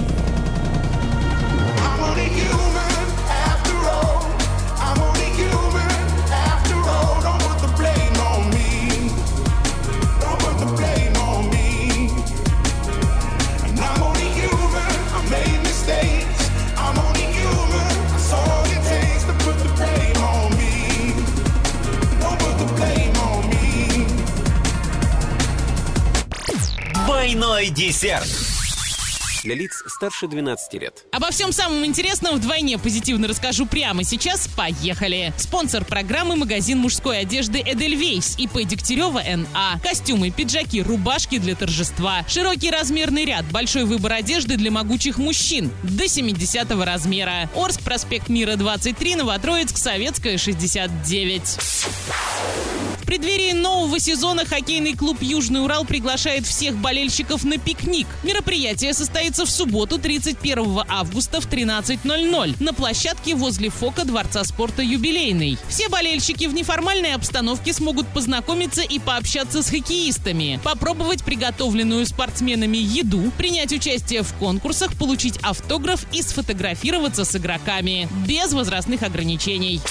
Двойной десерт. Для лиц старше 12 лет. Обо всем самом интересном вдвойне позитивно расскажу прямо сейчас. Поехали! Спонсор программы магазин мужской одежды Эдельвейс ИП Дегтярева НА. Костюмы, пиджаки, рубашки для торжества. Широкий размерный ряд, большой выбор одежды для могучих мужчин. До 70 размера. Орск, проспект Мира 23, Новотроицк, Советская 69. Преддверии нового сезона хоккейный клуб «Южный Урал» приглашает всех болельщиков на пикник. Мероприятие состоится в субботу 31 августа в 13.00 на площадке возле ФОКа Дворца спорта «Юбилейный». Все болельщики в неформальной обстановке смогут познакомиться и пообщаться с хоккеистами, попробовать приготовленную спортсменами еду, принять участие в конкурсах, получить автограф и сфотографироваться с игроками. Без возрастных ограничений.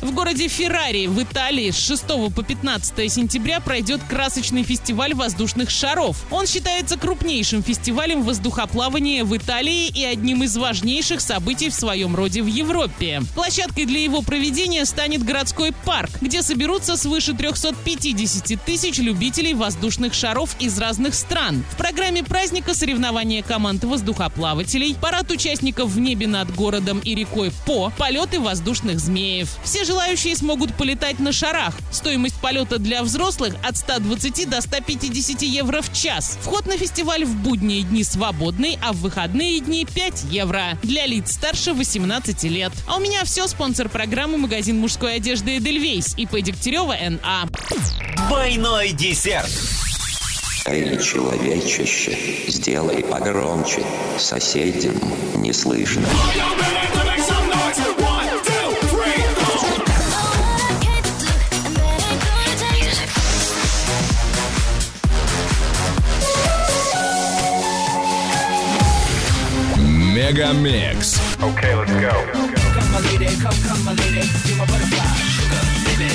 В городе Феррари в Италии с 6 по 15 сентября пройдет красочный фестиваль воздушных шаров. Он считается крупнейшим фестивалем воздухоплавания в Италии и одним из важнейших событий в своем роде в Европе. Площадкой для его проведения станет городской парк, где соберутся свыше 350 тысяч любителей воздушных шаров из разных стран. В программе праздника соревнования команд воздухоплавателей, парад участников в небе над городом и рекой По, полеты воздушных змеев. Все желающие смогут полетать на шарах. Стоимость полета для взрослых от 120 до 150 евро в час. Вход на фестиваль в будние дни свободный, а в выходные дни 5 евро. Для лиц старше 18 лет. А у меня все. Спонсор программы магазин мужской одежды Эдельвейс. ИП Дегтярева НА. Двойной десерт. Эй, человечище, сделай погромче, соседям не слышно. Мегамикс. Okay, let's go. Come, my lady, come, come, my lady, be my butterfly, sugar, baby.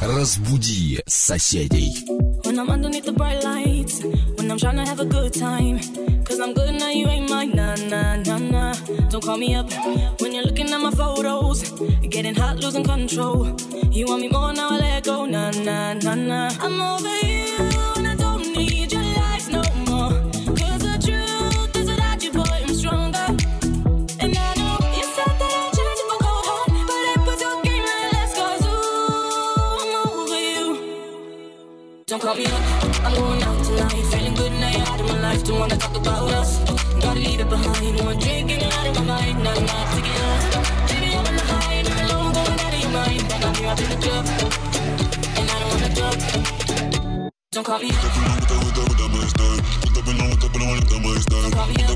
Разбуди соседей. When I'm underneath the bright lights, when I'm trying to have a good time. Cause I'm good now, you ain't mine, nah, nah, nah, nah. Don't call me up when you're looking at my photos. Getting hot, losing control. You want me more now, I let go, nah, nah, nah, nah. I'm over you, Don't call me up, I'm going out tonight. Feeling good now you're out of my life. Don't wanna talk about us. Gotta leave it behind. One drink and you're out of my mind. Not enough to get up. Baby, I'm on the high and I'm alone, going out of your mind. Then I'm here up in the club, and I don't wanna talk. Don't call me up. Don't call me up.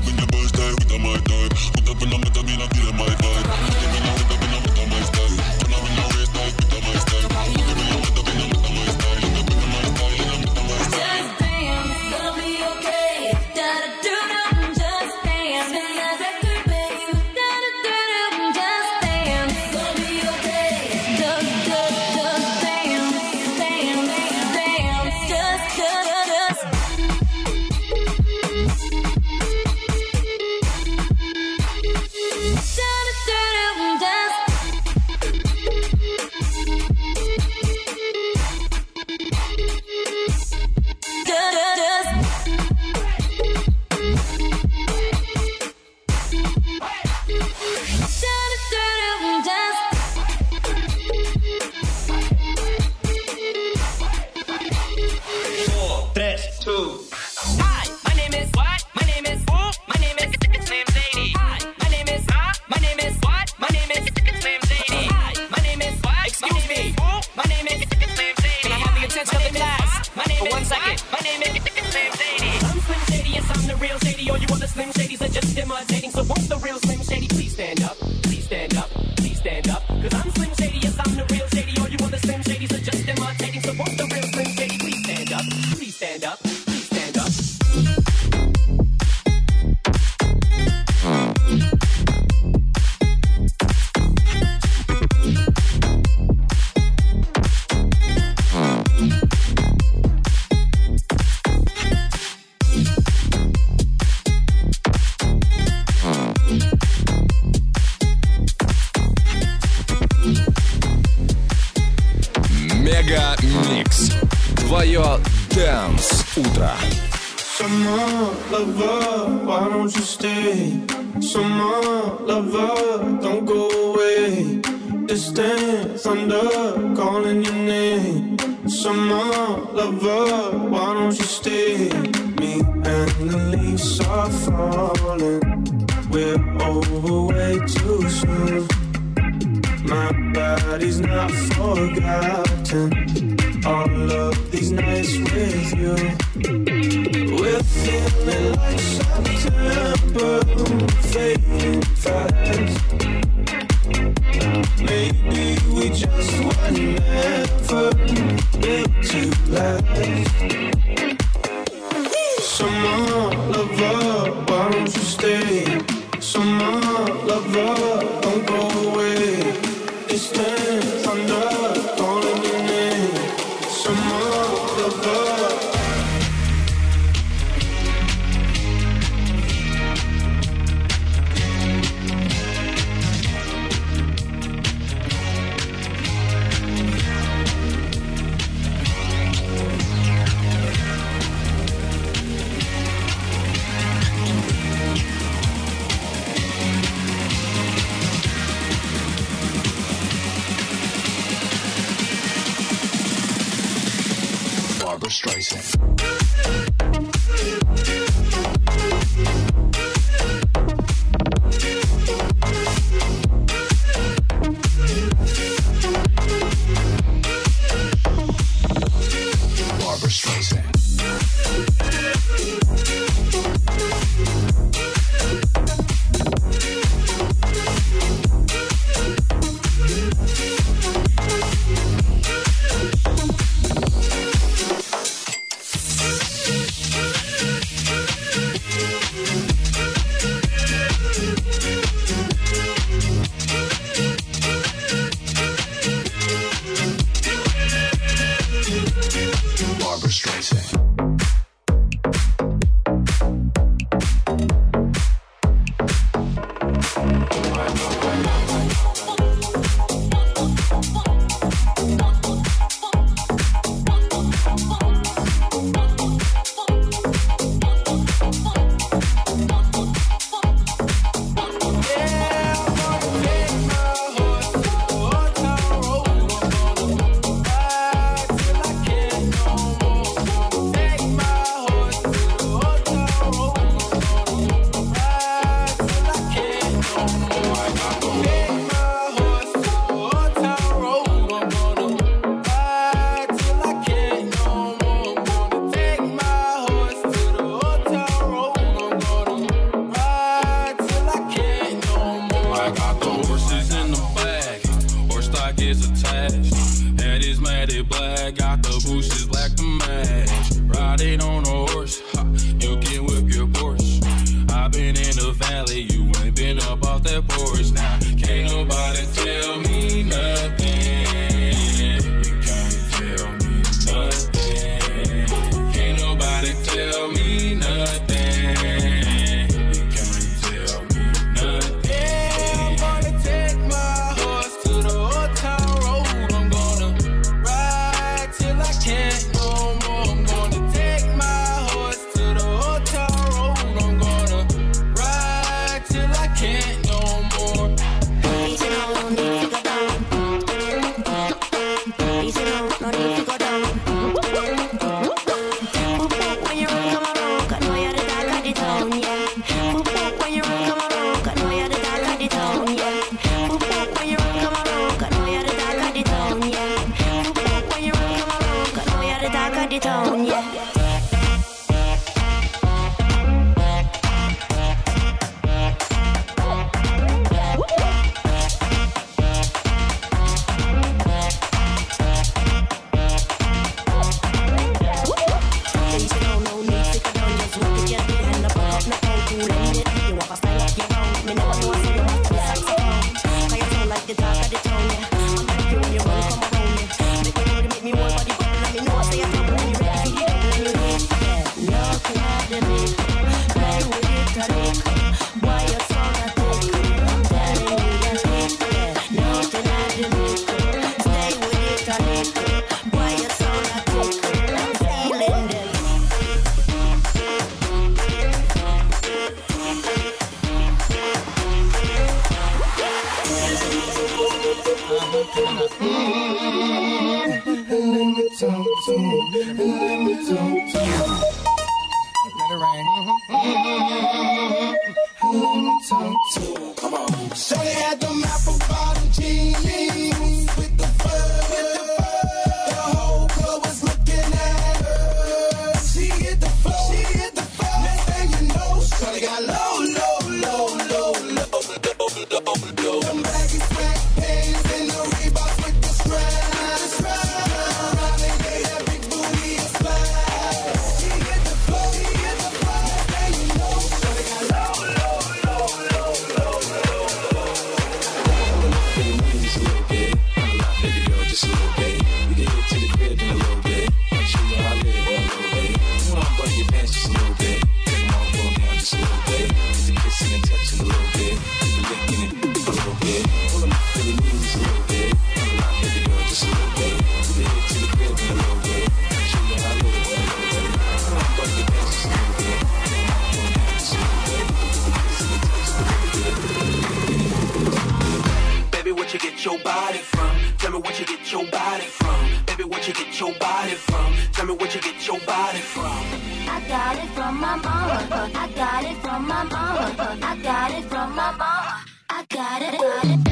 Get your body from. I got it from my mama. I got it from my mama. I got it from my mama. I got it. Got it.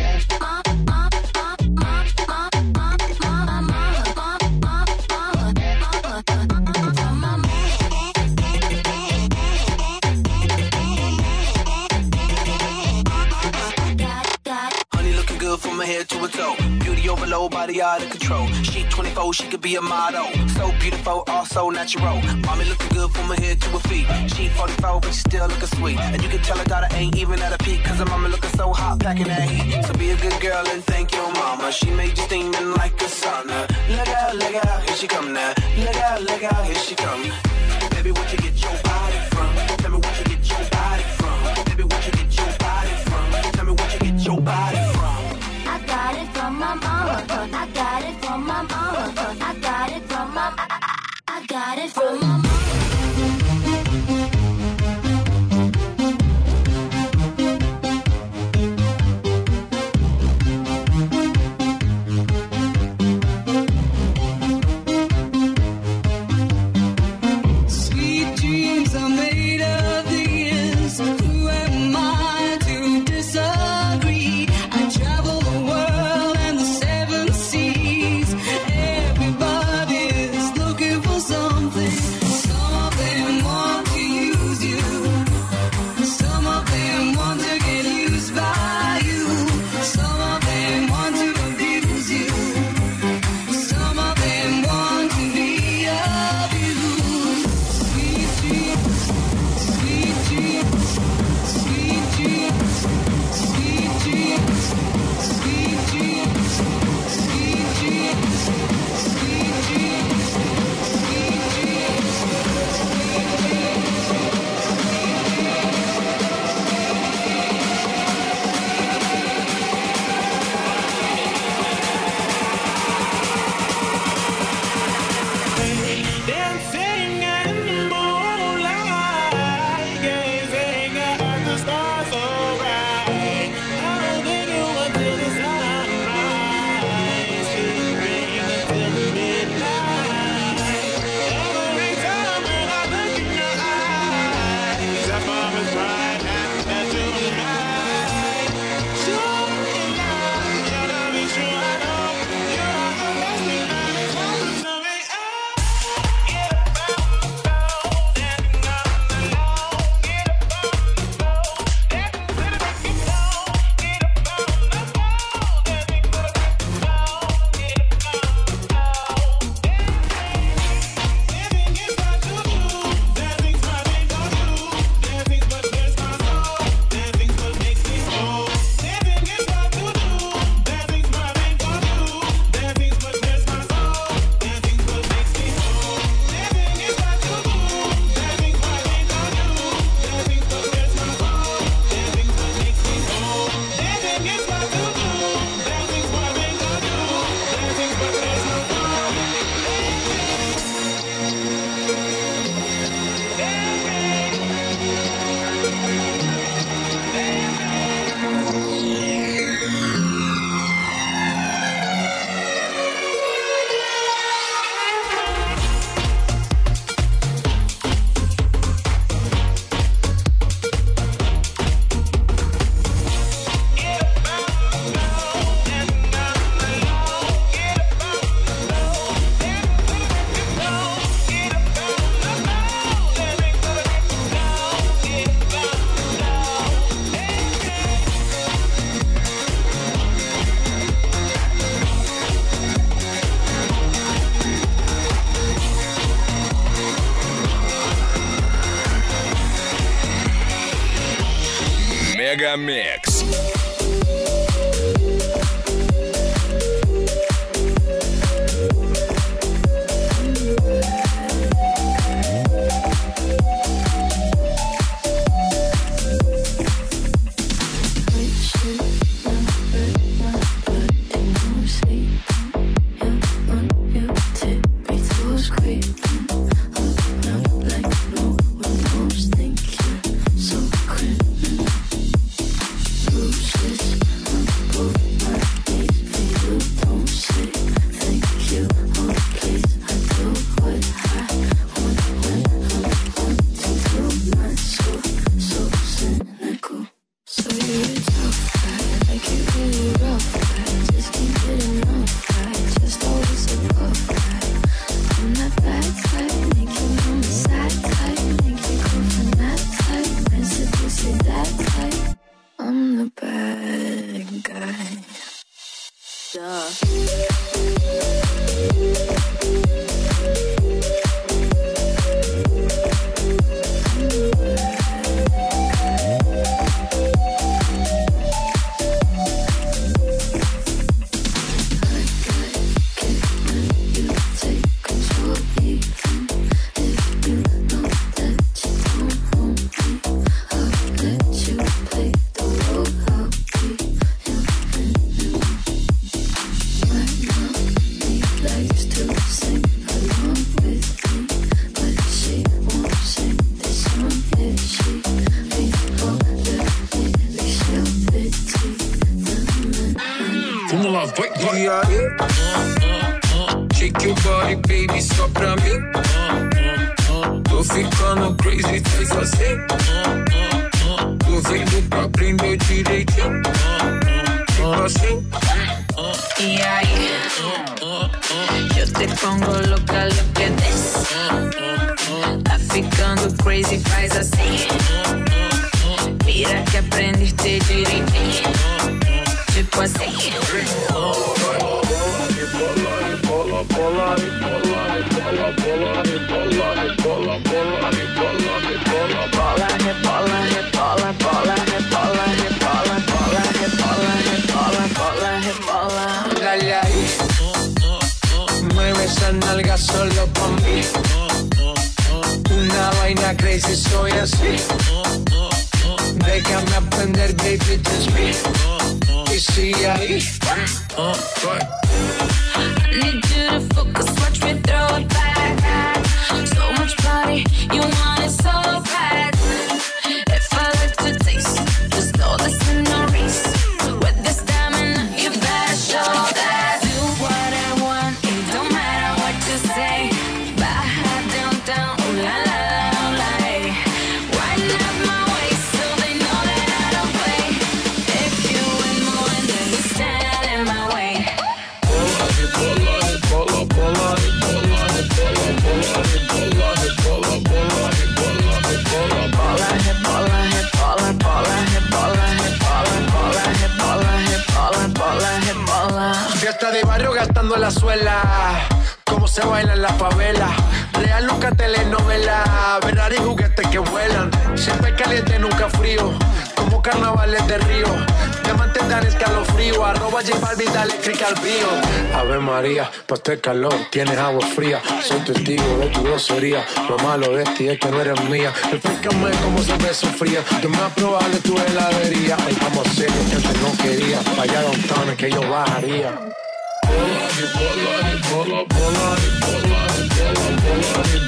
Beauty body out of control. She 24, she could be a model. So beautiful, also natural. Mommy looking good from her head to her feet. She 44, but she still looking sweet. And you can tell her daughter ain't even at a peak. Cause her mama looking so hot, packing that heat. So be a good girl and thank your mama. She made you steaming like a sauna. Look out, look out, here she come now. Look out, look out, here she come. Baby, what you get your body from? Tell me what you get your body from. Baby, what you get your body from? Tell me what you get your body I got it from my mama. la suela. Cómo se baila en la favela. Real nunca telenovela. Ferrari juguetes que vuelan. Siempre caliente, nunca frío. Como carnavales de río. Diamantes dan escalofrío. Arroba J Balvin, dale click al bio. Ave María, pa' este calor tienes agua fría. Soy testigo de tu grosería. Lo malo de este es que no eres mía. Explícame cómo se me sufría. Yo me probable tu heladería. Hoy vamos a hacer lo que no quería. Allá downtown que yo bajaría. bola, rebola, rebola, rebola, rebola.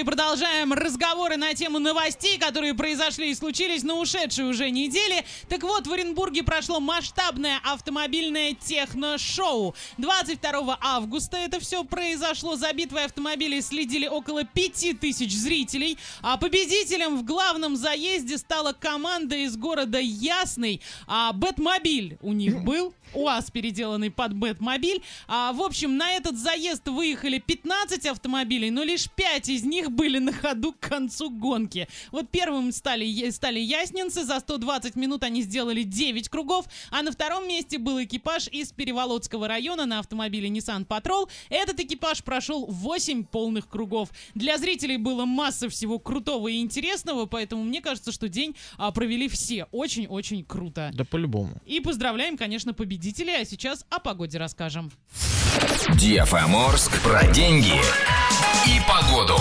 И продолжаем разговоры на тему новостей, которые произошли и случились на ушедшей уже неделе. Так вот, в Оренбурге прошло масштабное автомобильное техно-шоу. 22 августа это все произошло. За битвой автомобилей следили около 5000 зрителей. А победителем в главном заезде стала команда из города Ясный. А Бэтмобиль у них [CLEARS THROAT] был. УАЗ, переделанный под Бэтмобиль. А, в общем, на этот заезд выехали 15 автомобилей, но лишь 5 из них были на ходу к концу гонки. Вот первым стали, стали яснинцы, за 120 минут они сделали 9 кругов, а на втором месте был экипаж из Переволодского района на автомобиле Nissan Patrol. Этот экипаж прошел 8 полных кругов. Для зрителей было масса всего крутого и интересного, поэтому мне кажется, что день а, провели все очень-очень круто. Да по-любому. И поздравляем, конечно, победителей, а сейчас о погоде расскажем. DFM Орск про деньги и погоду.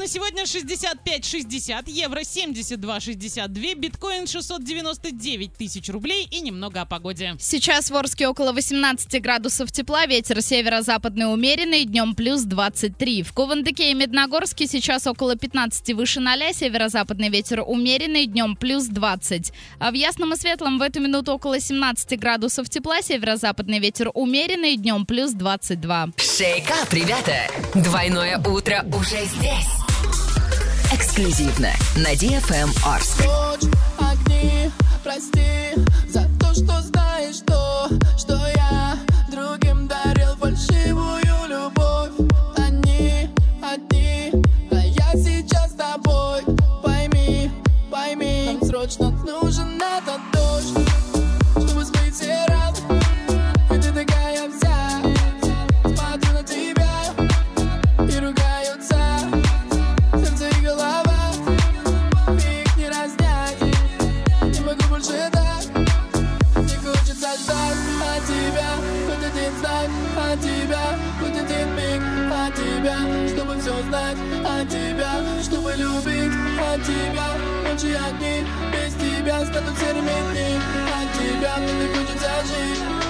На сегодня 65,60, евро 72,62, биткоин 699 тысяч рублей и немного о погоде. Сейчас в Орске около 18 градусов тепла, ветер северо-западный умеренный, днем плюс 23. В Кувандыке и Медногорске сейчас около 15 выше 0, северо-западный ветер умеренный, днем плюс 20. А в Ясном и Светлом в эту минуту около 17 градусов тепла, северо-западный ветер умеренный, днем плюс 22. Шейкап, ребята! Двойное утро уже здесь. Эксклюзивно на DFM Орск. Ночь, огни, прости за то, что знаешь то, что я другим дарил фальшивую любовь. Они одни, а я сейчас с тобой. Пойми, пойми, нам срочно нужен Чтобы все знать от тебя Чтобы любить от тебя. Ночи огни без тебя Станут серыми дни От тебя не хочется жить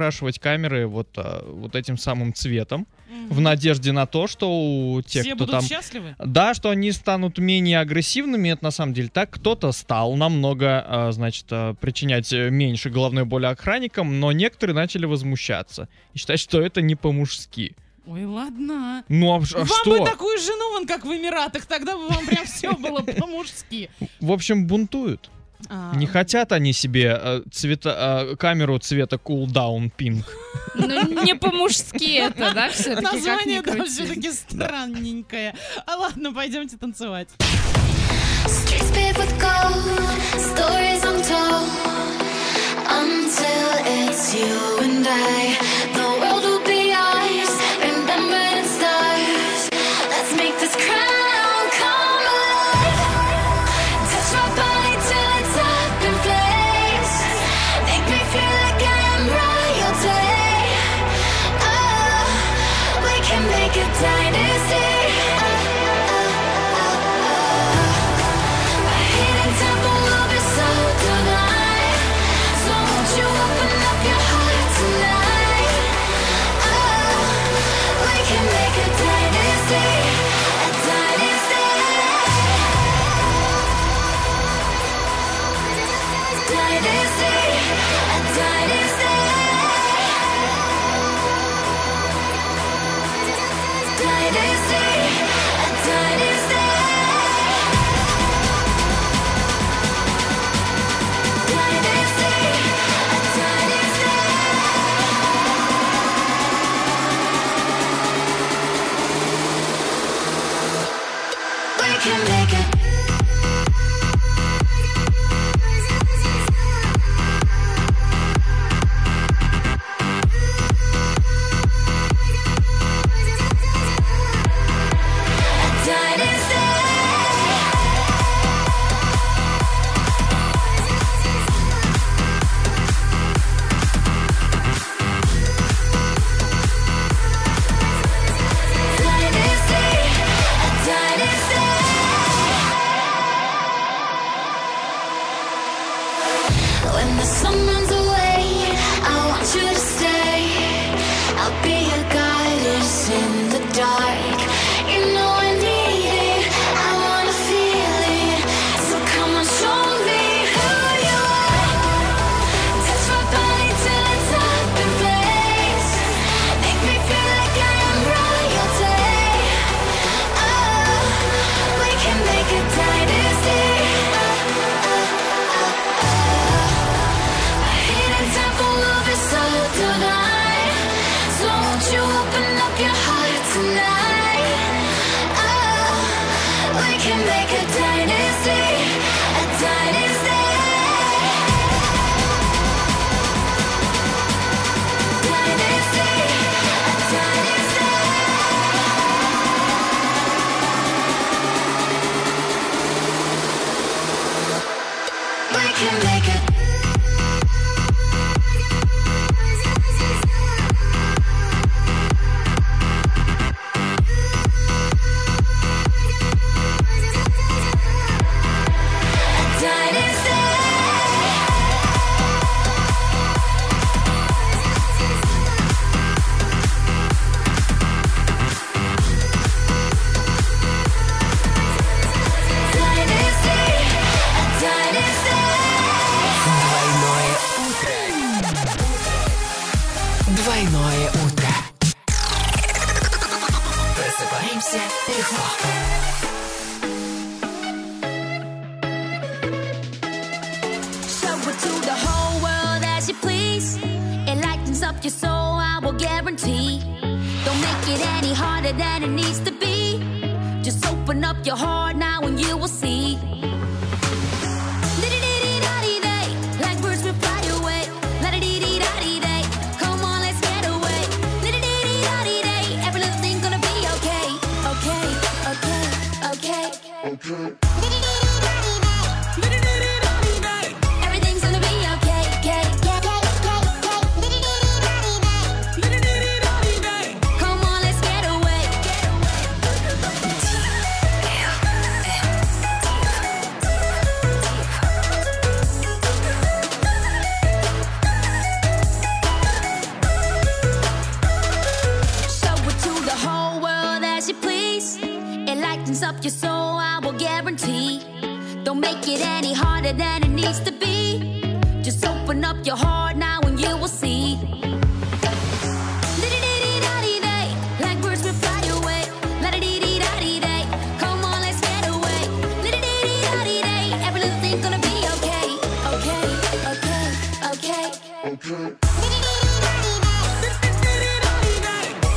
окрашивать камеры вот, а, вот этим самым цветом в надежде на то, что у тех, Все кто будут там... счастливы? Да, что они станут менее агрессивными, это на самом деле так. Кто-то стал намного, а, значит, а, причинять э, меньше головной боли охранникам, но некоторые начали возмущаться и считать, что это не по-мужски. Ой, ладно. Ну а, а вам что? Вам бы такую жену, вон как в Эмиратах, тогда бы вам прям все было по-мужски. В общем, бунтуют. А... Не хотят они себе э, цвета, э, камеру цвета cooldown pink. Ну, не по-мужски это, да, все-таки? Название, да, все-таки странненькое. А ладно, пойдемте танцевать.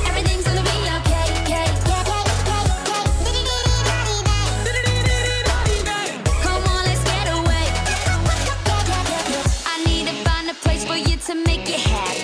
Everything's gonna be okay. Come on, let's get away. I need to find a place for you to make you happy.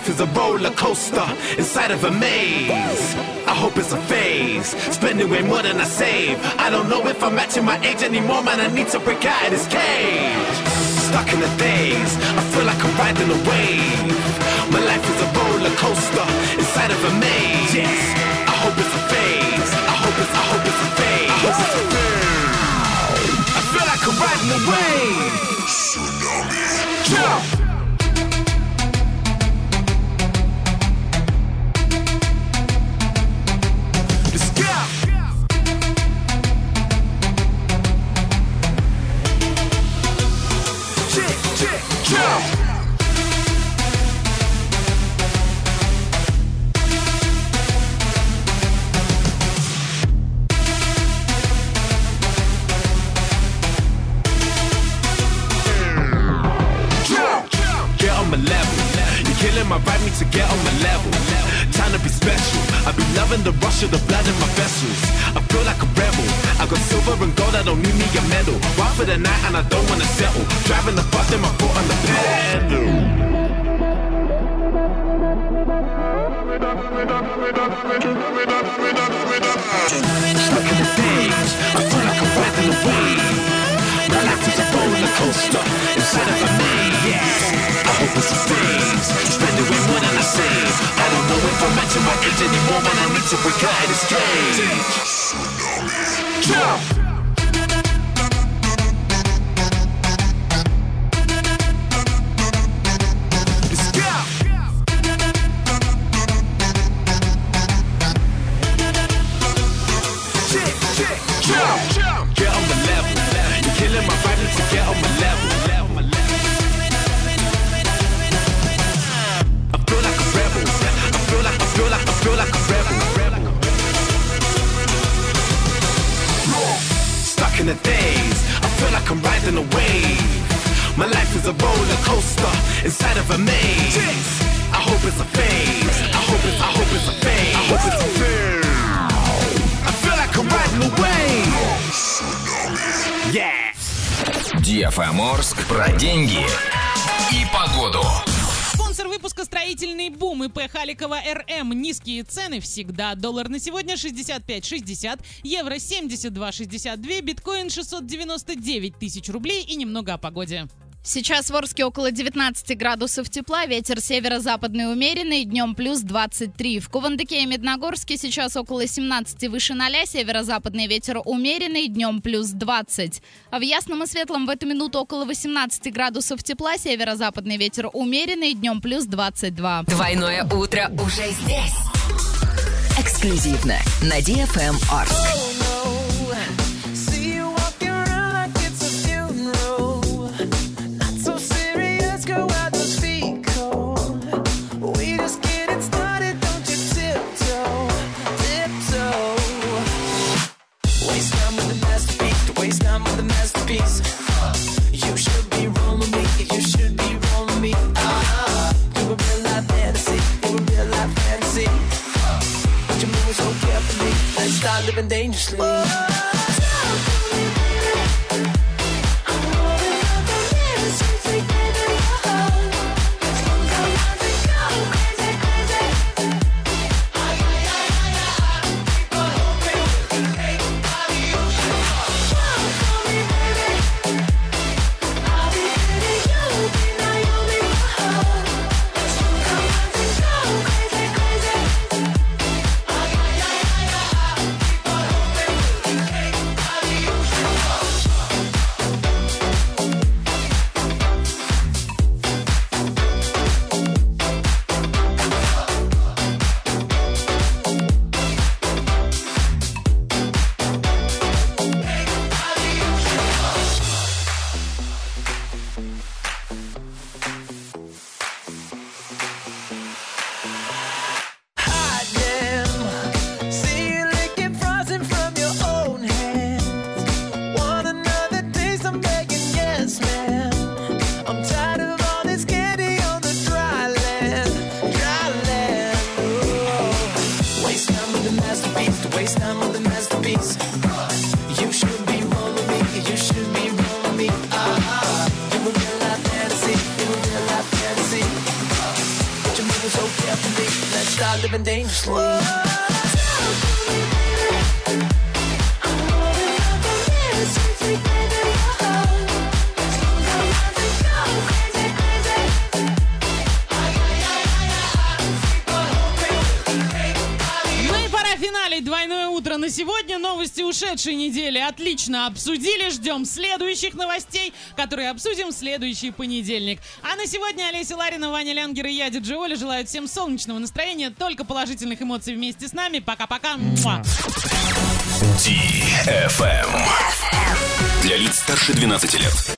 life is a roller coaster inside of a maze. I hope it's a phase. Spending way more than I save. I don't know if I'm matching my age anymore, man. I need to break out of this cage. Stuck in the days, I feel like I'm riding a wave. My life is a roller coaster inside of a maze. Yes. I hope it's a phase. I hope it's, I hope it's a phase. I, hope it's a phase. I feel like I'm riding a wave. Tsunami. Jump. Inside of a. I hope it's a phase. I hope it's, I hope it's a phase. I hope it's a phase. I feel like I'm riding away. Yeah. DFM Орск про деньги и погоду. Спонсор выпуска «Строительный бум» ИП Халикова РМ. Низкие цены всегда. Доллар на сегодня 65,60, евро 72,62, биткоин 699 тысяч рублей и немного о погоде. Сейчас в Орске около 19 градусов тепла, ветер северо-западный умеренный, днем плюс 23. В Кувандыке и Медногорске сейчас около 17 выше 0, северо-западный ветер умеренный, днем плюс 20. А в Ясном и Светлом в эту минуту около 18 градусов тепла, северо-западный ветер умеренный, днем плюс 22. Двойное утро уже здесь. Эксклюзивно на DFM Орск. Start living dangerously. Отлично обсудили. Ждем следующих новостей, которые обсудим в следующий понедельник. А на сегодня Олеся Ларина, Ваня Лянгер и я, Диджи Оля, желают всем солнечного настроения, только положительных эмоций вместе с нами. Пока-пока. DFM. Для лиц старше 12 лет.